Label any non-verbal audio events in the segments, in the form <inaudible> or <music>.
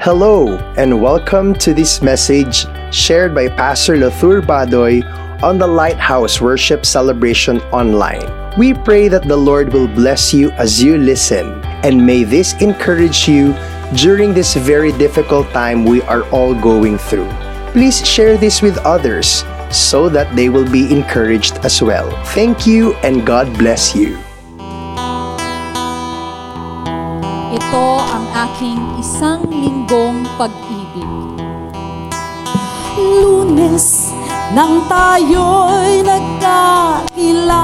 Hello, and welcome to this message shared by Pastor Lathur Badoy on the Lighthouse Worship Celebration online. We pray that the Lord will bless you as you listen, and may this encourage you during this very difficult time we are all going through. Please share this with others so that they will be encouraged as well. Thank you, and God bless you. Aking isang linggong pag-ibig. Lunes nang tayo'y nagkakilala.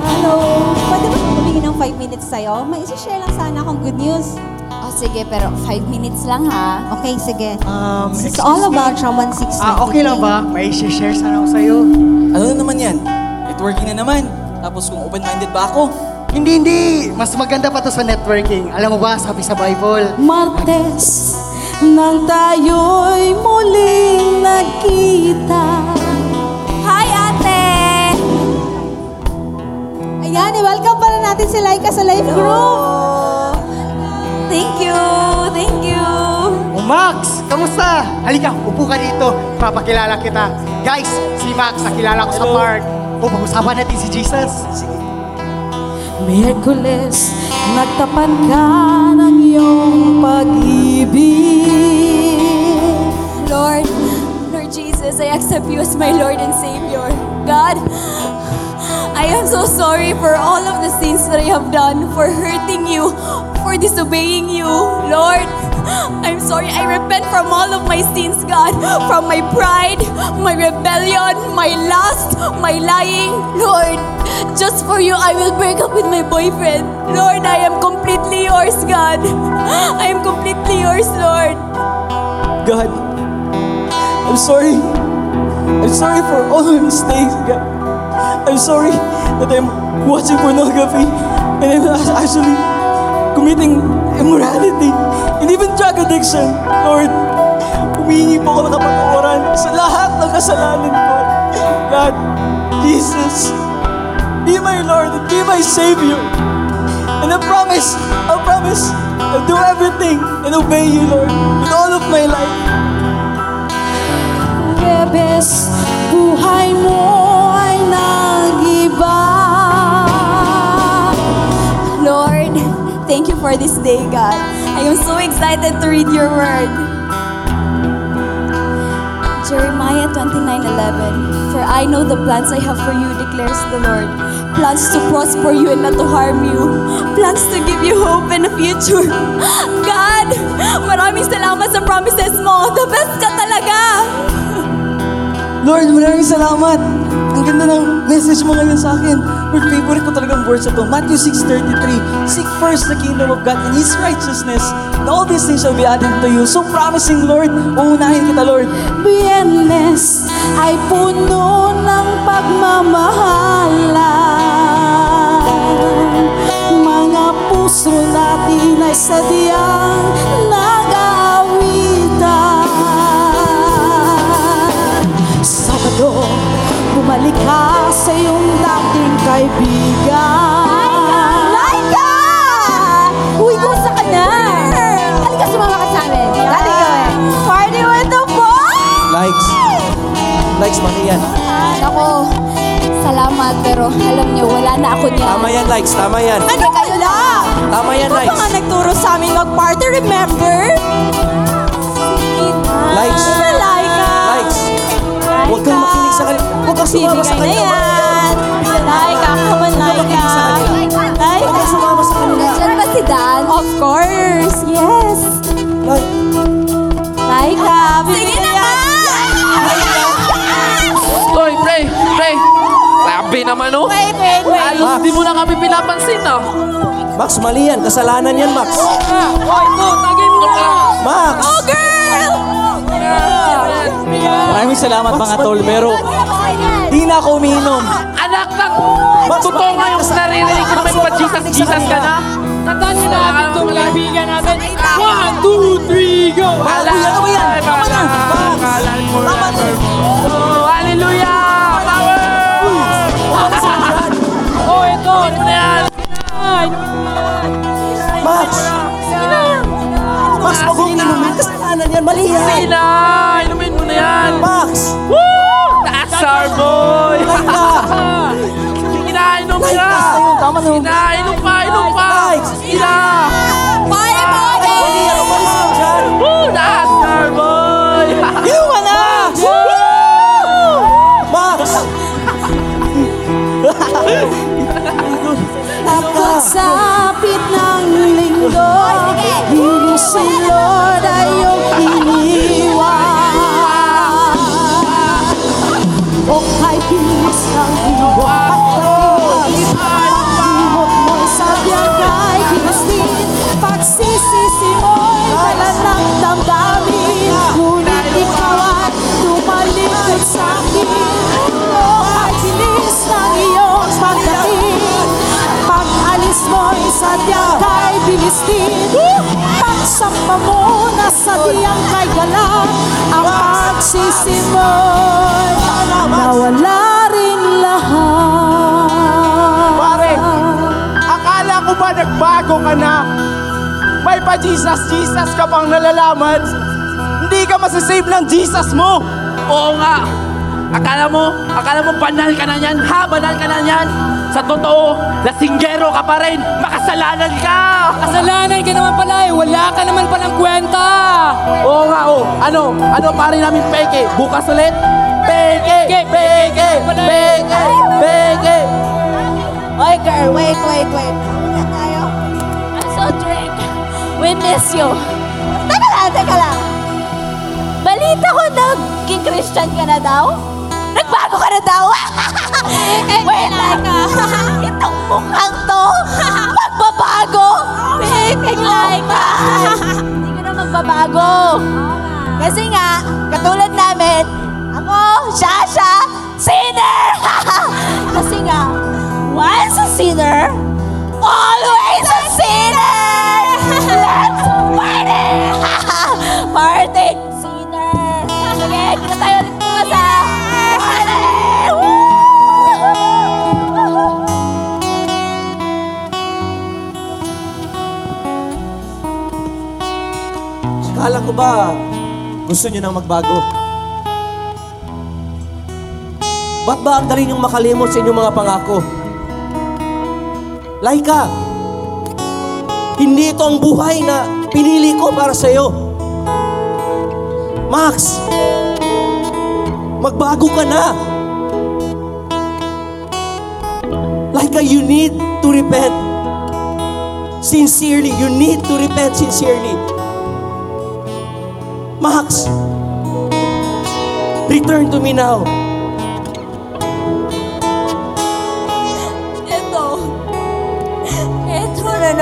Hello. Pwede ba humingi ng 5 minutes sa'yo? May isi-share lang sana akong good news. Oh, sige, pero 5 minutes lang ha. Okay, sige. Um, It's all about Roman 6.23. Ah, okay lang ba? May share sana ako sa'yo. Ano na naman yan? Networking na naman. Tapos kung open-minded ba ako? Hindi, hindi. Mas maganda pa to sa networking. Alam mo ba, sabi sa Bible, Martes nang tayo'y muling nagkita. Hi, ate! Ayan, i-welcome pala natin si Laika sa live group. Thank you, thank you. Oh, Max! Kamusta? Halika, upo ka dito. Papakilala kita. Guys, si Max, nakilala ko sa park. O, pag-usapan natin si Jesus. Miyerkules, nagtapat ka ng iyong pag-ibig. Lord, Lord Jesus, I accept you as my Lord and Savior. God, I am so sorry for all of the sins that I have done, for hurting you, for disobeying you. Lord, <gasps> I'm sorry. I repent from all of my sins, God, from my pride, my rebellion, my lust, my lying. Lord, just for you, I will break up with my boyfriend. Lord, I am completely yours, God. <gasps> I am completely yours, Lord. God, I'm sorry. I'm sorry for all my mistakes, God. I'm sorry that I'm watching pornography and I'm actually committing immorality and even drug addiction. Lord, humihingi po ako ng kapatawaran sa lahat ng kasalanan ko. God, Jesus, be my Lord and be my Savior. And I promise, I promise, I'll do everything and obey you, Lord, with all of my life. Webes, buhay mo ay nag-iba. Lord, thank you for this day, God. I am so excited to read your word. Jeremiah 29:11 For I know the plans I have for you declares the Lord. Plans to prosper you and not to harm you. Plans to give you hope and a future. God maraming salamat sa promises mo. The best ka talaga. Lord, maraming salamat. Ang ganda ng message mo ngayon sa akin. Lord, favorite ko talagang verse na to. Matthew 6.33 Seek first the kingdom of God and His righteousness and all these things shall be added to you. So promising, Lord, uunahin kita, Lord. Biyernes ay puno ng pagmamahalan Mga puso natin ay sadyang nag-aawitan bumalik ka sa iyong dating kaibigan Laika! Uy, gusto ka na! Halika sumama ka sa amin. Dali gawin. Party with the boys! Likes. Likes, mali yan. Ako, salamat pero alam niyo wala na ako niyan Tama yan, likes. Tama yan. Ano ka lang? Tama yan, Ikaw pa likes. nga nagturo sa amin mag-party, remember? Likes. Laika! Huwag kang makinig sa kanila. Huwag kang sumama sa Bibigay na kanila. yan! Laika, come on, Laika! Huwag kang sumama sa kanila. Diyan ba si Dan? Of course, yes! Like, Laika, bibigay na yan! Hoy, pre, pre. Grabe naman, oh. Wait, wait, wait! Halos di mo na kami pinapansin, ah. Max, mali yan. Kasalanan yan, Max. Hoy, ito, tagay mo ka. Max! Oh, girl! Maraming salamat mga tol, pero di na ako umiinom. Anak ng... Totoo nga yung naririnig ko naman pa Jesus, Jesus ka na. Niyo na ating itong kaibigan natin. One, two, three, go! Wala, ano ba yan? Tama na. Tama na. Hallelujah! Power! Oh, ito! Ito na yan! Max! Kasalanan yan. Mali yan. Sina! Inumin mo na yan! Max! Woo! Taasar boy! Laika! Sige na, inom Laika! na! Ayun, tama na. isang hiwa Pag-ipan Limot mo'y sa biyagay Kinastin Pagsisisi mo'y Dalan ng damdamin Ngunit ikaw at Tumalikod sa'kin Puno at hinis ng iyong pagdating Pag-alis mo'y sa biyagay Bilistin Pagsampa mo na sa diyang kay galang Ang pagsisimo'y Nawala Pare, akala ko ba nagbago ka na? May pa Jesus, Jesus ka pang nalalaman? Hindi ka masasave ng Jesus mo! Oo nga! Akala mo, akala mo banal ka na yan, ha? Banal ka na yan! Sa totoo, lasinggero ka pa rin! Makasalanan ka! Kasalanan ka naman pala eh. Wala ka naman palang kwenta. Oo nga, oh. Ano? Ano pare namin peke? Bukas ulit? Peke! Peke! Peke! Peke! Oy girl, wait, wait, wait Muna tayo I'm so drink. We miss you. Teka lang, teka lang Balita ko naging Christian ka na daw? Nagbago ka na daw? <laughs> Wait lang <laughs> Itong mukhang to Magbabago <laughs> Pekeng like Hindi ko na magbabago Kasi nga, katulad namin Ako, Shasha, sinner <laughs> Kasi nga, once a sinner Always a sinner! Let's party! <laughs> party! Sinner! Sige, kita tayo ulit mga sa party! Kala ko ba gusto niyo nang magbago? Ba't ba ang dali niyong makalimot sa inyong mga pangako? Laika, hindi ito ang buhay na pinili ko para sa iyo. Max, magbago ka na. Laika, you need to repent. Sincerely, you need to repent sincerely. Max, return to me now.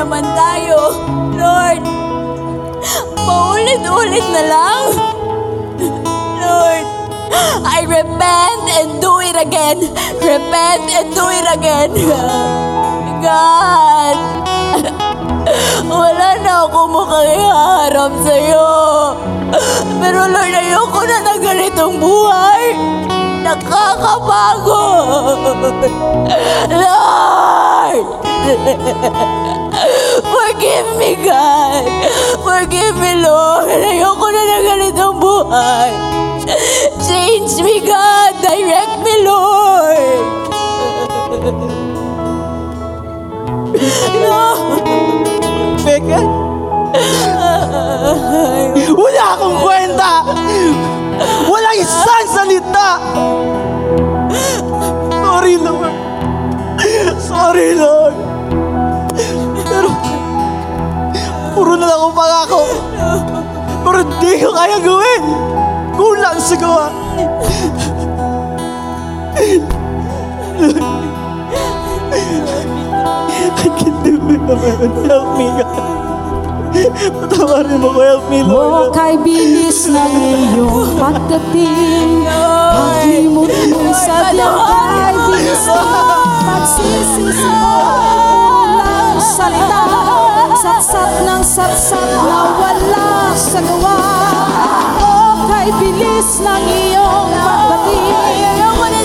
Naman tayo. Lord. Paulit-ulit na lang. Lord. I repent and do it again. Repent and do it again. God. Wala na ako makakiharap sa'yo. Pero Lord, ayoko na ng ganitong buhay. Nakakapagod. Lord! Forgive me, God. Forgive me, Lord. Ayoko na ng ganitong buhay. Change me, God. Direct me, Lord. Lord. Beke, wala akong kwenta. Walang isang salita. Sorry, Lord. Sorry, Lord. Puro na lang akong pangako. Pero di ko kaya gawin. Kulang sa gawa. I can do it, Lord. Help me, God. Patawarin mo ko. Help me, O Lord. kay bilis ng iyong pagdating Paglimot mo sa kay bilis Pagsisisi mo Walang salita Satsat ng satsat na wala sa gawa. O kay bilis ng iyong pagbati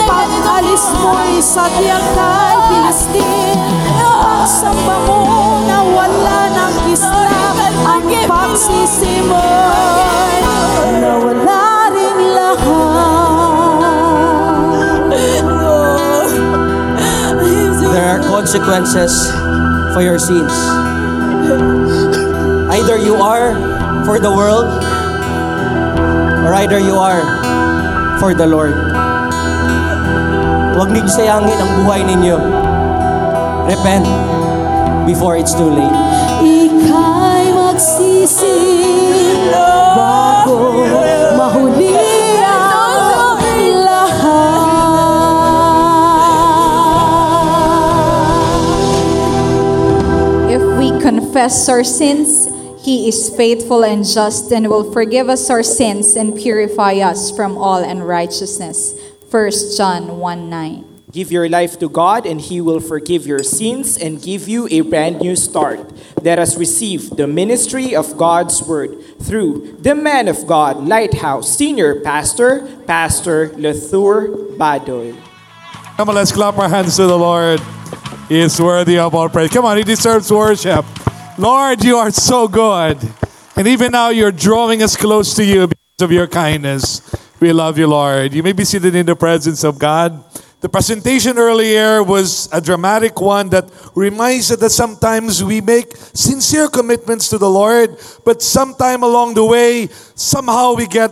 Pag-alis mo'y sa tiyak kay bilis din. Pagsamba mo na wala ng kisna Ang pagsisi mo'y nawala rin lahat. <laughs> There are consequences for your sins. <laughs> Either you are for the world, or either you are for the Lord. Huwag niyo sayangin ang buhay ninyo. Repent before it's too late. Ika'y magsisi bago mahuli confess our sins, He is faithful and just and will forgive us our sins and purify us from all unrighteousness. 1 John 1 9. Give your life to God, and He will forgive your sins and give you a brand new start. Let us receive the ministry of God's Word through the man of God, Lighthouse Senior Pastor, Pastor Lathur Badoy. Come on, let's clap our hands to the Lord. Is worthy of all praise. Come on, He deserves worship. Lord, you are so good. And even now, you're drawing us close to you because of your kindness. We love you, Lord. You may be seated in the presence of God. The presentation earlier was a dramatic one that reminds us that sometimes we make sincere commitments to the Lord, but sometime along the way, somehow we get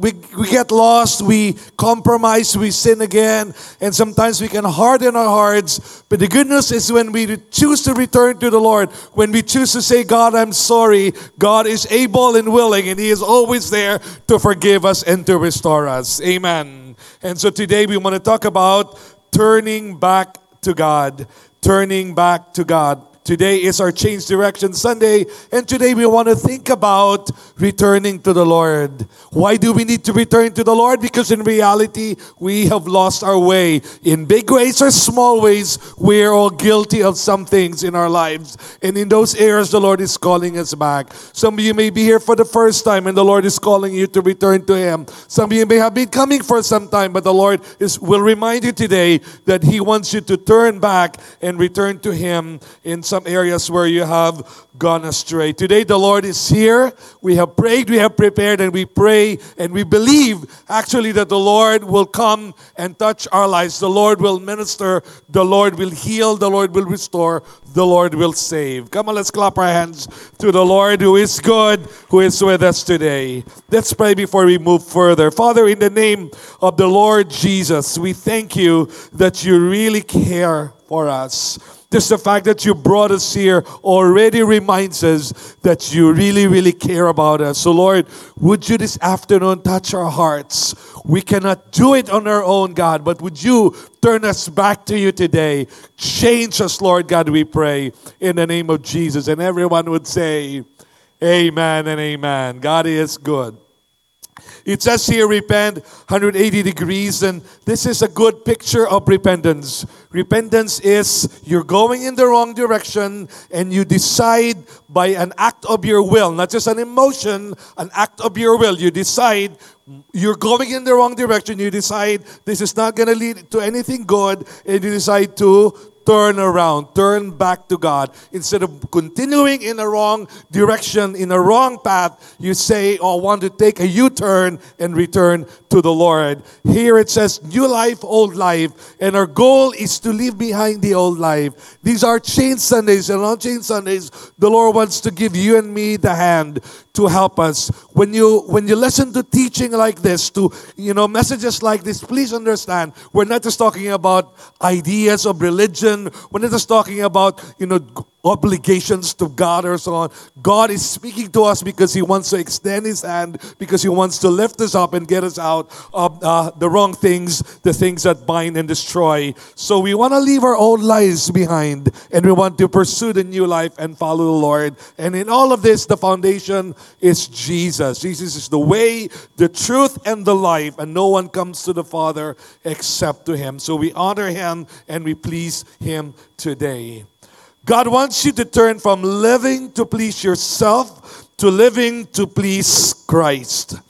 we, we get lost, we compromise, we sin again, and sometimes we can harden our hearts. But the good news is when we choose to return to the Lord, when we choose to say, God, I'm sorry, God is able and willing, and He is always there to forgive us and to restore us. Amen. And so today we want to talk about turning back to God. Turning back to God. Today is our Change Direction Sunday, and today we want to think about returning to the Lord. Why do we need to return to the Lord? Because in reality, we have lost our way. In big ways or small ways, we are all guilty of some things in our lives. And in those areas, the Lord is calling us back. Some of you may be here for the first time, and the Lord is calling you to return to Him. Some of you may have been coming for some time, but the Lord is, will remind you today that He wants you to turn back and return to Him in some areas where you have gone astray. Today, the Lord is here. We have prayed, we have prepared, and we pray and we believe actually that the Lord will come and touch our lives. The Lord will minister, the Lord will heal, the Lord will restore, the Lord will save. Come on, let's clap our hands to the Lord who is good, who is with us today. Let's pray before we move further. Father, in the name of the Lord Jesus, we thank you that you really care for us. Just the fact that you brought us here already reminds us that you really, really care about us. So, Lord, would you this afternoon touch our hearts? We cannot do it on our own, God, but would you turn us back to you today? Change us, Lord God, we pray, in the name of Jesus. And everyone would say, Amen and amen. God is good. It says here, repent 180 degrees, and this is a good picture of repentance. Repentance is you're going in the wrong direction and you decide by an act of your will, not just an emotion, an act of your will. You decide you're going in the wrong direction. You decide this is not going to lead to anything good, and you decide to turn around, turn back to God. Instead of continuing in a wrong direction, in a wrong path, you say, Oh, I want to take a U turn and return to the Lord. Here it says, New life, old life. And our goal is to leave behind the old life. These are change Sundays, and on change Sundays, the Lord wants to give you and me the hand to help us. When you when you listen to teaching like this, to you know messages like this, please understand we're not just talking about ideas of religion. We're not just talking about you know obligations to God or so on. God is speaking to us because He wants to extend His hand, because He wants to lift us up and get us out of uh, the wrong things, the things that bind and destroy. So we want to leave our old lives behind and we want to pursue the new life and follow the Lord. And in all of this, the foundation is Jesus. Jesus is the way, the truth, and the life, and no one comes to the Father except to Him. So we honor Him and we please Him today. God wants you to turn from living to please yourself to living to please Christ.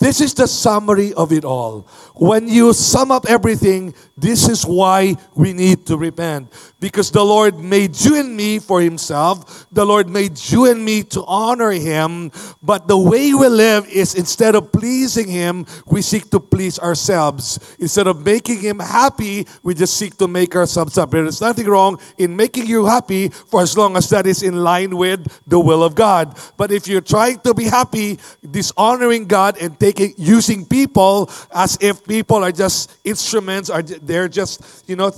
This is the summary of it all. When you sum up everything, this is why we need to repent. Because the Lord made you and me for Himself. The Lord made you and me to honor Him. But the way we live is instead of pleasing Him, we seek to please ourselves. Instead of making Him happy, we just seek to make ourselves happy. There's nothing wrong in making you happy for as long as that is in line with the will of God. But if you're trying to be happy, dishonoring God and taking using people as if people are just instruments, are they're just you know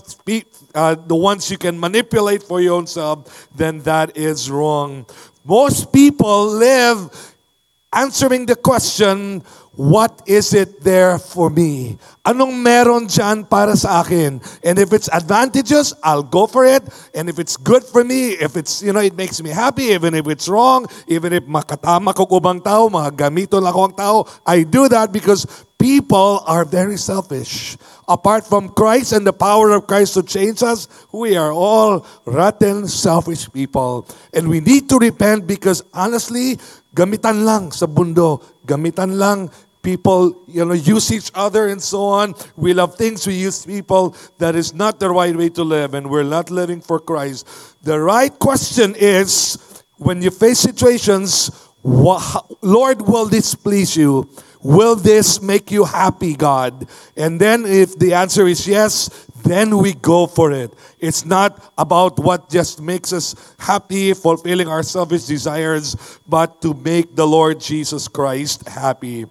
uh, the ones you can manipulate for your own self, then that is wrong. Most people live answering the question, what is it there for me? Anong meron dyan para sa akin? And if it's advantageous, I'll go for it. And if it's good for me, if it's, you know, it makes me happy, even if it's wrong, even if makatama ko kubang tao, mga gamito lang ako ang tao, I do that because people are very selfish. Apart from Christ and the power of Christ to change us, we are all rotten, selfish people. And we need to repent because honestly, gamitan lang sa bundo, gamitan lang people you know use each other and so on. We love things. We use people. That is not the right way to live and we're not living for christ. The right question is when you face situations lord will this please you? Will this make you happy god? And then if the answer is yes then we go for it. It's not about what just makes us happy, fulfilling our selfish desires, but to make the Lord Jesus Christ happy.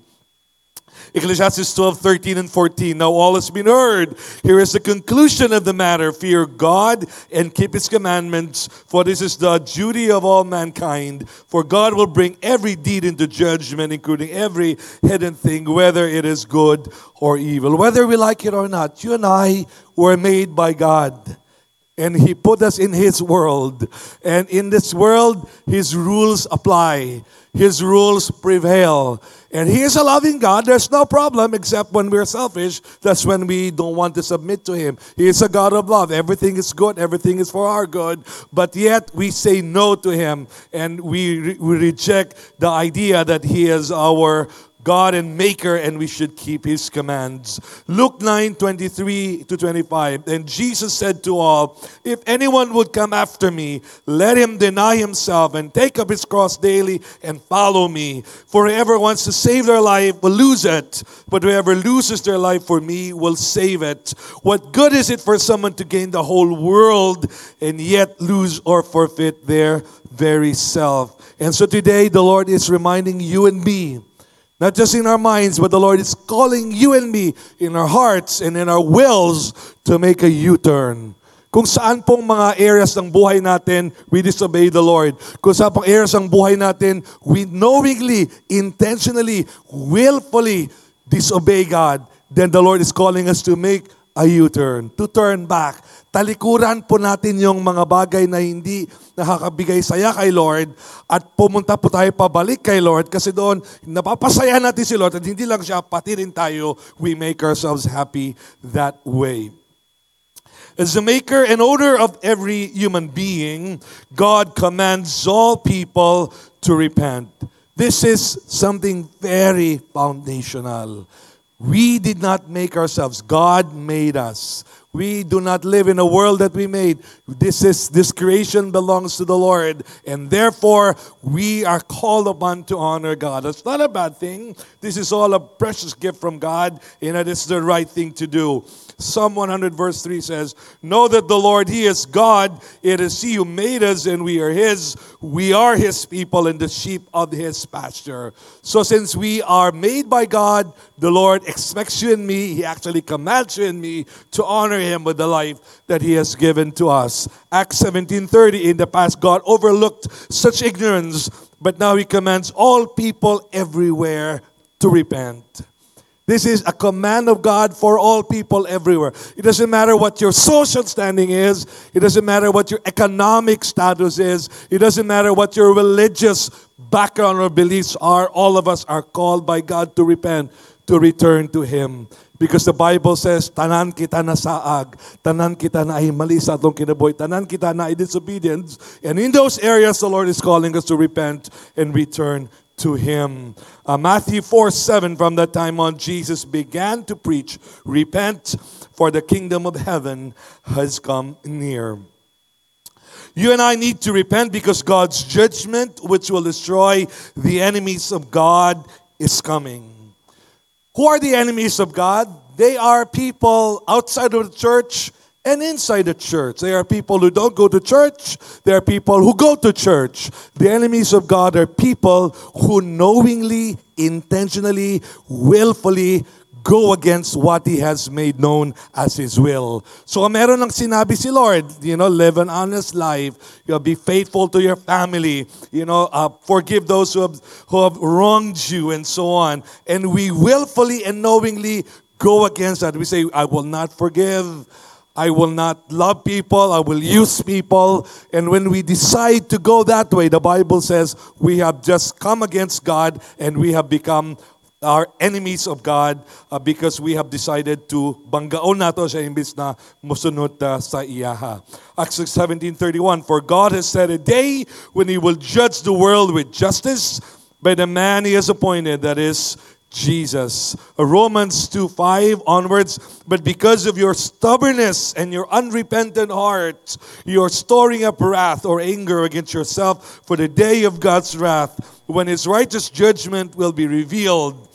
Ecclesiastes 12, 13, and 14. Now all has been heard. Here is the conclusion of the matter Fear God and keep his commandments, for this is the duty of all mankind. For God will bring every deed into judgment, including every hidden thing, whether it is good or evil. Whether we like it or not, you and I were made by God. And He put us in His world. And in this world, His rules apply. His rules prevail. And He is a loving God. There's no problem except when we're selfish. That's when we don't want to submit to Him. He is a God of love. Everything is good. Everything is for our good. But yet we say no to Him. And we, re- we reject the idea that He is our God and maker, and we should keep his commands. Luke 9 23 to 25. And Jesus said to all, If anyone would come after me, let him deny himself and take up his cross daily and follow me. For whoever wants to save their life will lose it, but whoever loses their life for me will save it. What good is it for someone to gain the whole world and yet lose or forfeit their very self? And so today, the Lord is reminding you and me not just in our minds, but the Lord is calling you and me in our hearts and in our wills to make a U-turn. Kung saan pong mga areas ng buhay natin, we disobey the Lord. Kung saan pong areas ng buhay natin, we knowingly, intentionally, willfully disobey God, then the Lord is calling us to make a U-turn, to turn back. Talikuran po natin yung mga bagay na hindi nakakabigay saya kay Lord at pumunta po tayo pabalik kay Lord kasi doon napapasaya natin si Lord at hindi lang siya, pati rin tayo, we make ourselves happy that way. As the maker and owner of every human being, God commands all people to repent. This is something very foundational. We did not make ourselves. God made us. We do not live in a world that we made. This is this creation belongs to the Lord, and therefore we are called upon to honor God. It's not a bad thing. This is all a precious gift from God, and it is the right thing to do. Psalm 100 verse 3 says, Know that the Lord, He is God. It is He who made us, and we are His. We are His people and the sheep of His pasture. So since we are made by God, the Lord expects you and me, He actually commands you and me to honor Him with the life that He has given to us. Acts 17:30, in the past, God overlooked such ignorance, but now He commands all people everywhere to repent. This is a command of God for all people everywhere. It doesn't matter what your social standing is. It doesn't matter what your economic status is. It doesn't matter what your religious background or beliefs are. All of us are called by God to repent, to return to Him. Because the Bible says, tanan kita na saag, tanan kita na ay mali sa atong kinabuhi, tanan kita na ay disobedience. And in those areas, the Lord is calling us to repent and return to him. Uh, Matthew 4 7, from that time on, Jesus began to preach, Repent, for the kingdom of heaven has come near. You and I need to repent because God's judgment, which will destroy the enemies of God, is coming. Who are the enemies of God? They are people outside of the church and inside the church. There are people who don't go to church. There are people who go to church. The enemies of God are people who knowingly, intentionally, willfully go against what He has made known as His will. So meron ng sinabi si Lord, you know, live an honest life. You know, be faithful to your family. You know, uh, forgive those who have, who have wronged you and so on. And we willfully and knowingly go against that. We say, I will not forgive. I will not love people. I will use people. And when we decide to go that way, the Bible says we have just come against God and we have become our enemies of God uh, because we have decided to banggaon nato siya imbis na musunod uh, sa iyaha. Acts 17.31 For God has set a day when He will judge the world with justice by the man He has appointed, that is, Jesus. Romans 2 5 onwards. But because of your stubbornness and your unrepentant heart, you are storing up wrath or anger against yourself for the day of God's wrath, when his righteous judgment will be revealed.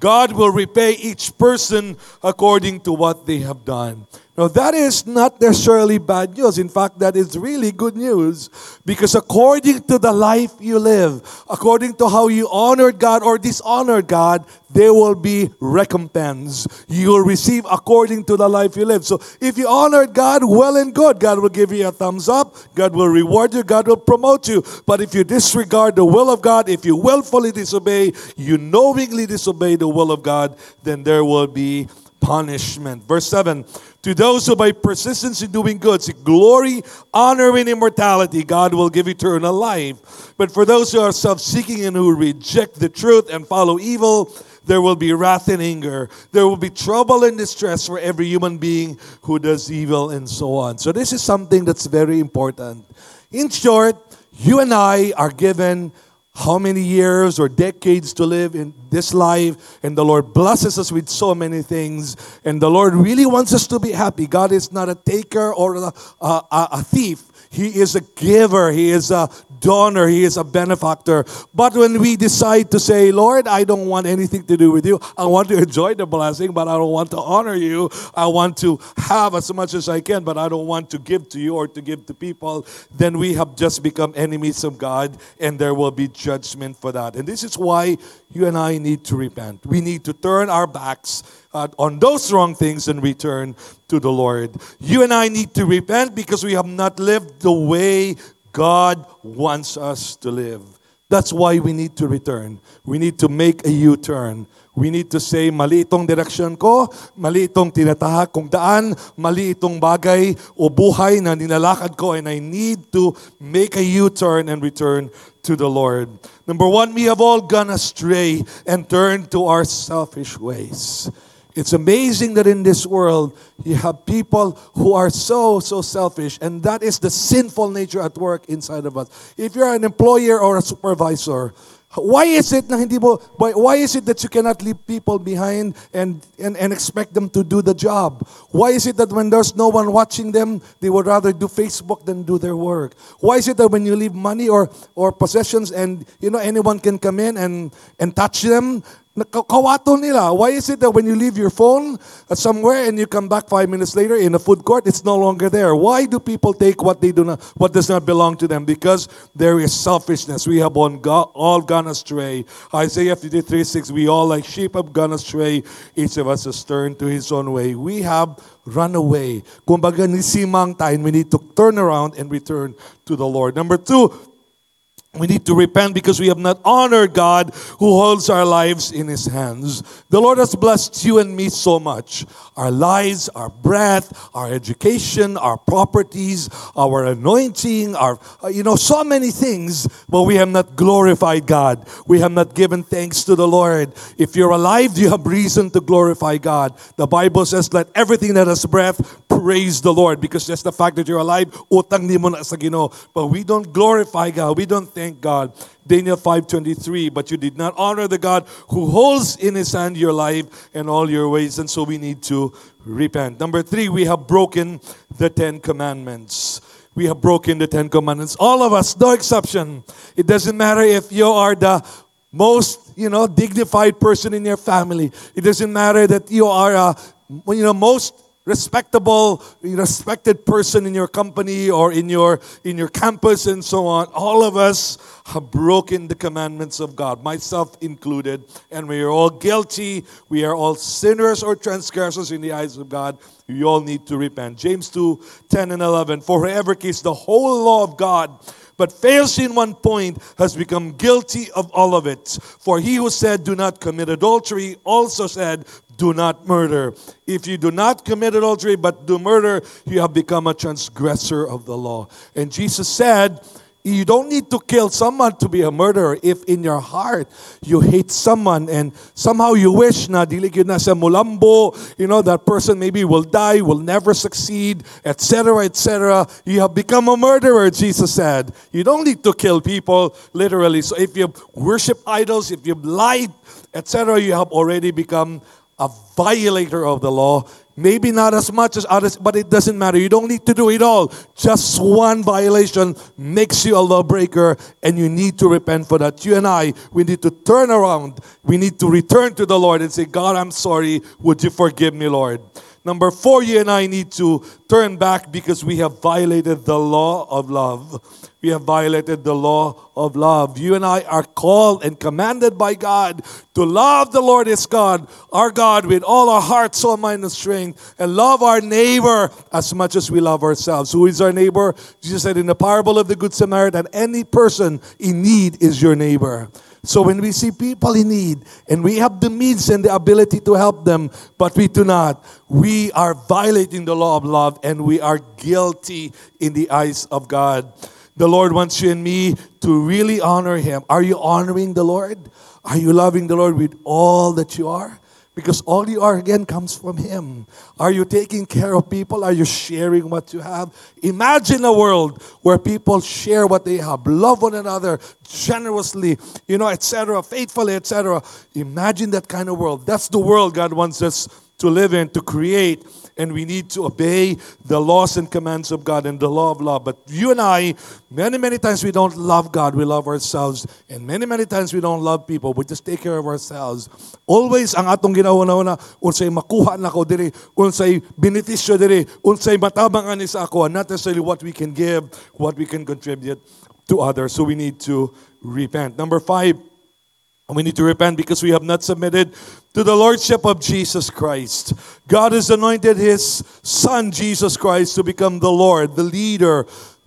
God will repay each person according to what they have done. Now, that is not necessarily bad news. In fact, that is really good news because according to the life you live, according to how you honored God or dishonored God, there will be recompense. You will receive according to the life you live. So, if you honored God, well and good. God will give you a thumbs up. God will reward you. God will promote you. But if you disregard the will of God, if you willfully disobey, you knowingly disobey the will of God, then there will be punishment. Verse 7 To those who by persistence in doing good seek glory, honor, and immortality, God will give eternal life. But for those who are self seeking and who reject the truth and follow evil, there will be wrath and anger. There will be trouble and distress for every human being who does evil and so on. So, this is something that's very important. In short, you and I are given how many years or decades to live in this life, and the Lord blesses us with so many things, and the Lord really wants us to be happy. God is not a taker or a, a, a thief. He is a giver. He is a donor. He is a benefactor. But when we decide to say, Lord, I don't want anything to do with you, I want to enjoy the blessing, but I don't want to honor you. I want to have as much as I can, but I don't want to give to you or to give to people, then we have just become enemies of God, and there will be judgment for that. And this is why you and I need to repent. We need to turn our backs uh, on those wrong things and return to the Lord. You and I need to repent because we have not lived the way God wants us to live. That's why we need to return. We need to make a U-turn. We need to say, mali itong direksyon ko, mali itong tinatahak kong daan, mali itong bagay o buhay na ninalakad ko, and I need to make a U-turn and return to the Lord. Number one, we have all gone astray and turned to our selfish ways. It's amazing that in this world, you have people who are so, so selfish, and that is the sinful nature at work inside of us. If you're an employer or a supervisor, why is it why is it that you cannot leave people behind and, and, and expect them to do the job? Why is it that when there's no one watching them, they would rather do Facebook than do their work? Why is it that when you leave money or, or possessions and you know anyone can come in and, and touch them, Kawato nila. Why is it that when you leave your phone somewhere and you come back five minutes later in a food court, it's no longer there? Why do people take what they do not, what does not belong to them? Because there is selfishness. We have all gone astray. Isaiah 53, 6, we all like sheep have gone astray. Each of us has turned to his own way. We have run away. Kumbaga nisimang tayo, we need to turn around and return to the Lord. Number two, we need to repent because we have not honored God who holds our lives in His hands. The Lord has blessed you and me so much. Our lives, our breath, our education, our properties, our anointing, our, uh, you know, so many things, but we have not glorified God. We have not given thanks to the Lord. If you're alive, you have reason to glorify God. The Bible says, let everything that has breath praise the Lord because just the fact that you're alive, utang ni mo na sa But we don't glorify God. We don't thank thank God. Daniel 5:23, but you did not honor the God who holds in his hand your life and all your ways, and so we need to repent. Number three, we have broken the Ten Commandments. We have broken the Ten Commandments. All of us, no exception. It doesn't matter if you are the most, you know, dignified person in your family. It doesn't matter that you are a, you know, most respectable, respected person in your company or in your in your campus and so on. All of us have broken the commandments of God, myself included, and we are all guilty. We are all sinners or transgressors in the eyes of God. We all need to repent. James 2, 10 and 11. For whoever keeps the whole law of God but fails in one point has become guilty of all of it. For he who said, Do not commit adultery, also said, Do not murder. If you do not commit adultery but do murder, you have become a transgressor of the law. And Jesus said, you don't need to kill someone to be a murderer if in your heart you hate someone and somehow you wish na dili gyud na sa mulambo, you know, that person maybe will die, will never succeed, etc., etc. You have become a murderer, Jesus said. You don't need to kill people, literally. So if you worship idols, if you lied, etc., you have already become a violator of the law. Maybe not as much as others, but it doesn't matter. You don't need to do it all. Just one violation makes you a lawbreaker, and you need to repent for that. You and I, we need to turn around. We need to return to the Lord and say, God, I'm sorry. Would you forgive me, Lord? Number four, you and I need to turn back because we have violated the law of love. We have violated the law of love. You and I are called and commanded by God to love the Lord as God, our God, with all our heart, soul, mind, and strength, and love our neighbor as much as we love ourselves. Who is our neighbor? Jesus said in the parable of the Good Samaritan, any person in need is your neighbor. So when we see people in need and we have the means and the ability to help them, but we do not, we are violating the law of love and we are guilty in the eyes of God. The Lord wants you and me to really honor Him. Are you honoring the Lord? Are you loving the Lord with all that you are? Because all you are again comes from Him. Are you taking care of people? Are you sharing what you have? Imagine a world where people share what they have, love one another generously, you know, etc., faithfully, etc. Imagine that kind of world. That's the world God wants us to live in, to create and we need to obey the laws and commands of God and the law of love. But you and I, many, many times we don't love God, we love ourselves. And many, many times we don't love people, we just take care of ourselves. Always ang atong ginawa na unsay makuha na ko diri, unsay beneficio diri, unsay matabang ani ako, not necessarily what we can give, what we can contribute to others. So we need to repent. Number five, we need to repent because we have not submitted to the Lordship of Jesus Christ. God has anointed His Son, Jesus Christ, to become the Lord, the leader,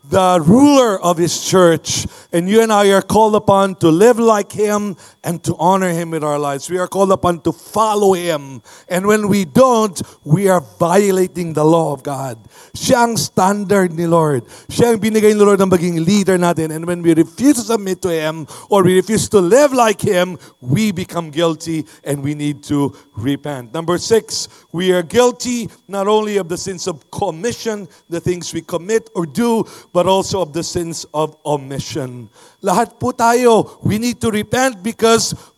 the ruler of his church. And you and I are called upon to live like him and to honor him with our lives. We are called upon to follow him. And when we don't, we are violating the law of God. Siya ang standard ni Lord. Siya ang binigay ni Lord ng maging leader natin. And when we refuse to submit to him or we refuse to live like him, we become guilty and we need to repent. Number six, we are guilty not only of the sins of commission, the things we commit or do, but also of the sins of omission. Lahat po tayo, we need to repent because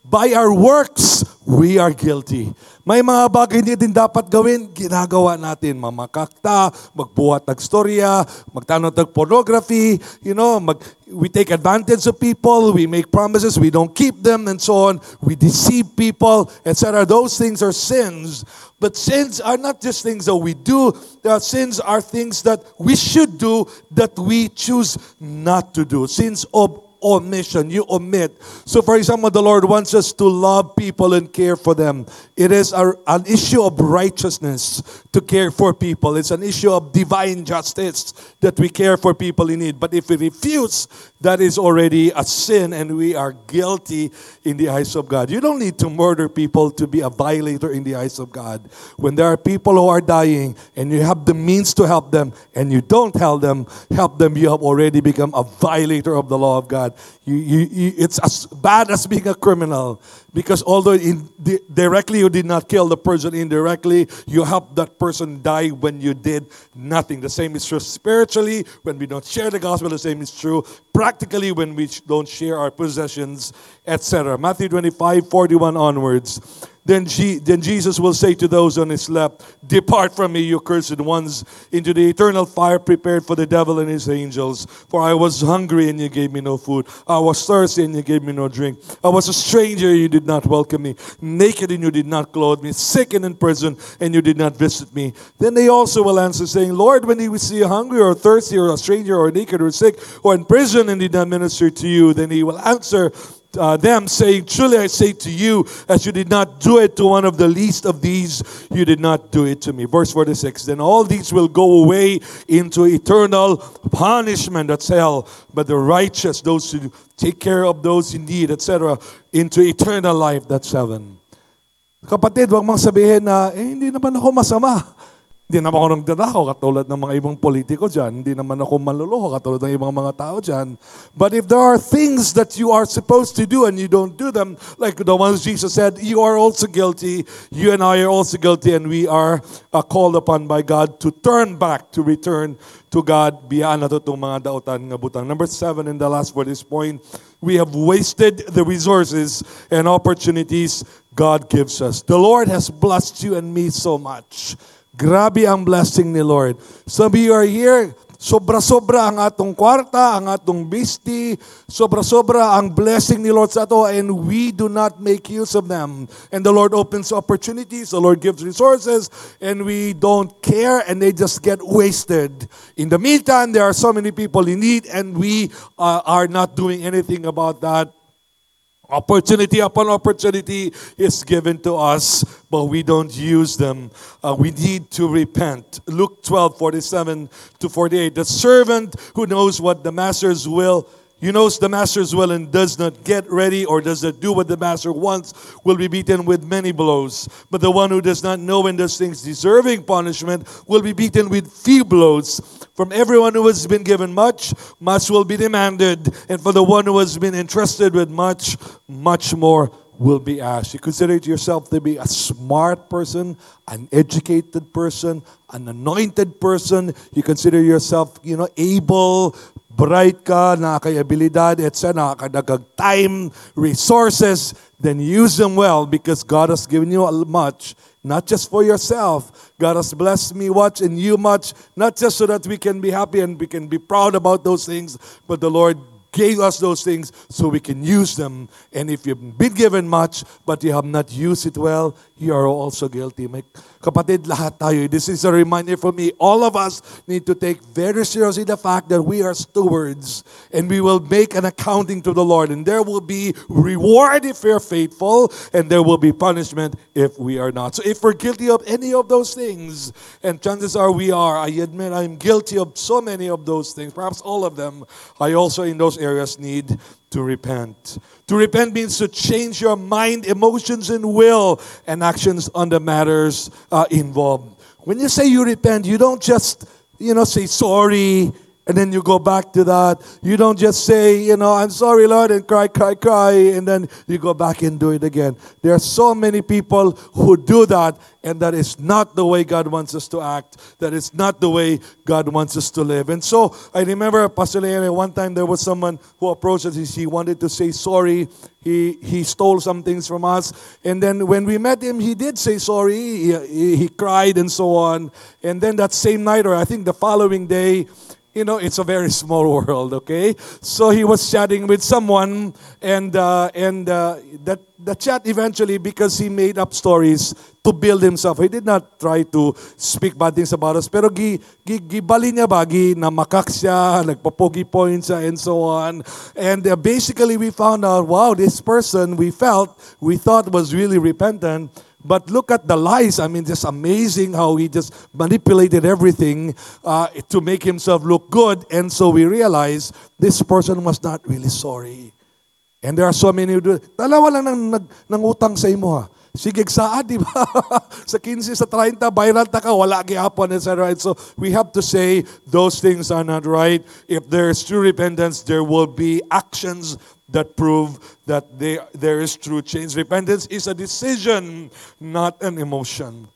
by our works, we are guilty. May mga bagay hindi din dapat gawin, ginagawa natin. Mamakakta, magbuhat ng storya, magtanong ng pornography, you know, mag, we take advantage of people, we make promises, we don't keep them, and so on. We deceive people, etc. Those things are sins. But sins are not just things that we do. There sins are things that we should do that we choose not to do. Sins of omission. You omit. So, for example, the Lord wants us to love people and care for them. It is a, an issue of righteousness to care for people. It's an issue of divine justice that we care for people in need. But if we refuse, that is already a sin and we are guilty in the eyes of God. You don't need to murder people to be a violator in the eyes of God. When there are people who are dying and you have the means to help them and you don't help them, help them, you have already become a violator of the law of God. You, you, you, it's as bad as being a criminal because although in, di- directly you did not kill the person, indirectly you helped that person die when you did nothing. The same is true spiritually when we don't share the gospel. The same is true practically when we don't share our possessions, etc. Matthew 25, 41 onwards. Then, Je- then Jesus will say to those on his left, Depart from me, you cursed ones, into the eternal fire prepared for the devil and his angels. For I was hungry and you gave me no food. I was thirsty and you gave me no drink. I was a stranger, and you did not welcome me. Naked and you did not clothe me. Sick and in prison and you did not visit me. Then they also will answer, saying, Lord, when we see you hungry or thirsty or a stranger or naked or sick or in prison and did not minister to you? Then he will answer, uh, them, saying, Truly I say to you, as you did not do it to one of the least of these, you did not do it to me. Verse 46 Then all these will go away into eternal punishment, that's hell. But the righteous, those who take care of those in need, etc., into eternal life, that's heaven. Kapatid, wag mong sabihin na, eh, hindi naman ako masama. Hindi naman ako nagdadako katulad ng mga ibang politiko dyan. Hindi naman ako manluloko katulad ng ibang mga tao dyan. But if there are things that you are supposed to do and you don't do them, like the ones Jesus said, you are also guilty. You and I are also guilty and we are uh, called upon by God to turn back, to return to God. Biyaan na to itong mga dautan nga butang. Number seven, and the last for this point, we have wasted the resources and opportunities God gives us. The Lord has blessed you and me so much. Grabe ang blessing ni Lord. Some of you are here, sobra-sobra ang atong kwarta, ang atong bisti, sobra-sobra ang blessing ni Lord sa ato, and we do not make use of them. And the Lord opens opportunities, the Lord gives resources, and we don't care, and they just get wasted. In the meantime, there are so many people in need, and we uh, are not doing anything about that. Opportunity upon opportunity is given to us, but we don't use them. Uh, we need to repent. Luke 12, 47 to 48. The servant who knows what the master's will, who knows the master's will and does not get ready or does not do what the master wants, will be beaten with many blows. But the one who does not know and does things deserving punishment will be beaten with few blows. From everyone who has been given much, much will be demanded. And for the one who has been entrusted with much, much more will be asked. You consider yourself to be a smart person, an educated person, an anointed person. You consider yourself, you know, able, bright ka, nakakay abilidad, etc., nakakadagag time, resources, then use them well because God has given you much, not just for yourself. God has blessed me much and you much, not just so that we can be happy and we can be proud about those things, but the Lord gave us those things so we can use them. And if you've been given much, but you have not used it well, you are also guilty. Kapatid, lahat tayo. This is a reminder for me. All of us need to take very seriously the fact that we are stewards and we will make an accounting to the Lord. And there will be reward if we're faithful, and there will be punishment if we are not. So if we're guilty of any of those things, and chances are we are, I admit I'm guilty of so many of those things, perhaps all of them, I also in those areas need to repent. To repent means to change your mind, emotions, and will and actions on the matters uh, involved. When you say you repent, you don't just, you know, say sorry and then you go back to that. You don't just say, you know, I'm sorry, Lord, and cry, cry, cry, and then you go back and do it again. There are so many people who do that, and that is not the way God wants us to act. That is not the way God wants us to live. And so I remember, Pastor Leone, one time there was someone who approached us. He wanted to say sorry. He, he stole some things from us. And then when we met him, he did say sorry. He, he, he cried and so on. And then that same night, or I think the following day, you know, it's a very <laughs> small world, okay? So he was chatting with someone, and uh, and uh, that the chat eventually, because he made up stories to build himself. He did not try to speak bad things about us, pero gi, gi, gibali niya ba, gi namakak siya, nagpapogi points siya, and so on. And uh, basically, we found out, wow, this person we felt, we thought was really repentant, but look at the lies. I mean, just amazing how he just manipulated everything uh, to make himself look good. And so we realize this person was not really sorry. And there are so many who do, dalawa lang nang, nang utang sa imo ha. Sige, saad, di ba? <laughs> sa 15, sa 30, viral ta ka, wala gihapon, etc. And so we have to say those things are not right. If there is true repentance, there will be actions that prove that they, there is true change. Repentance is a decision, not an emotion.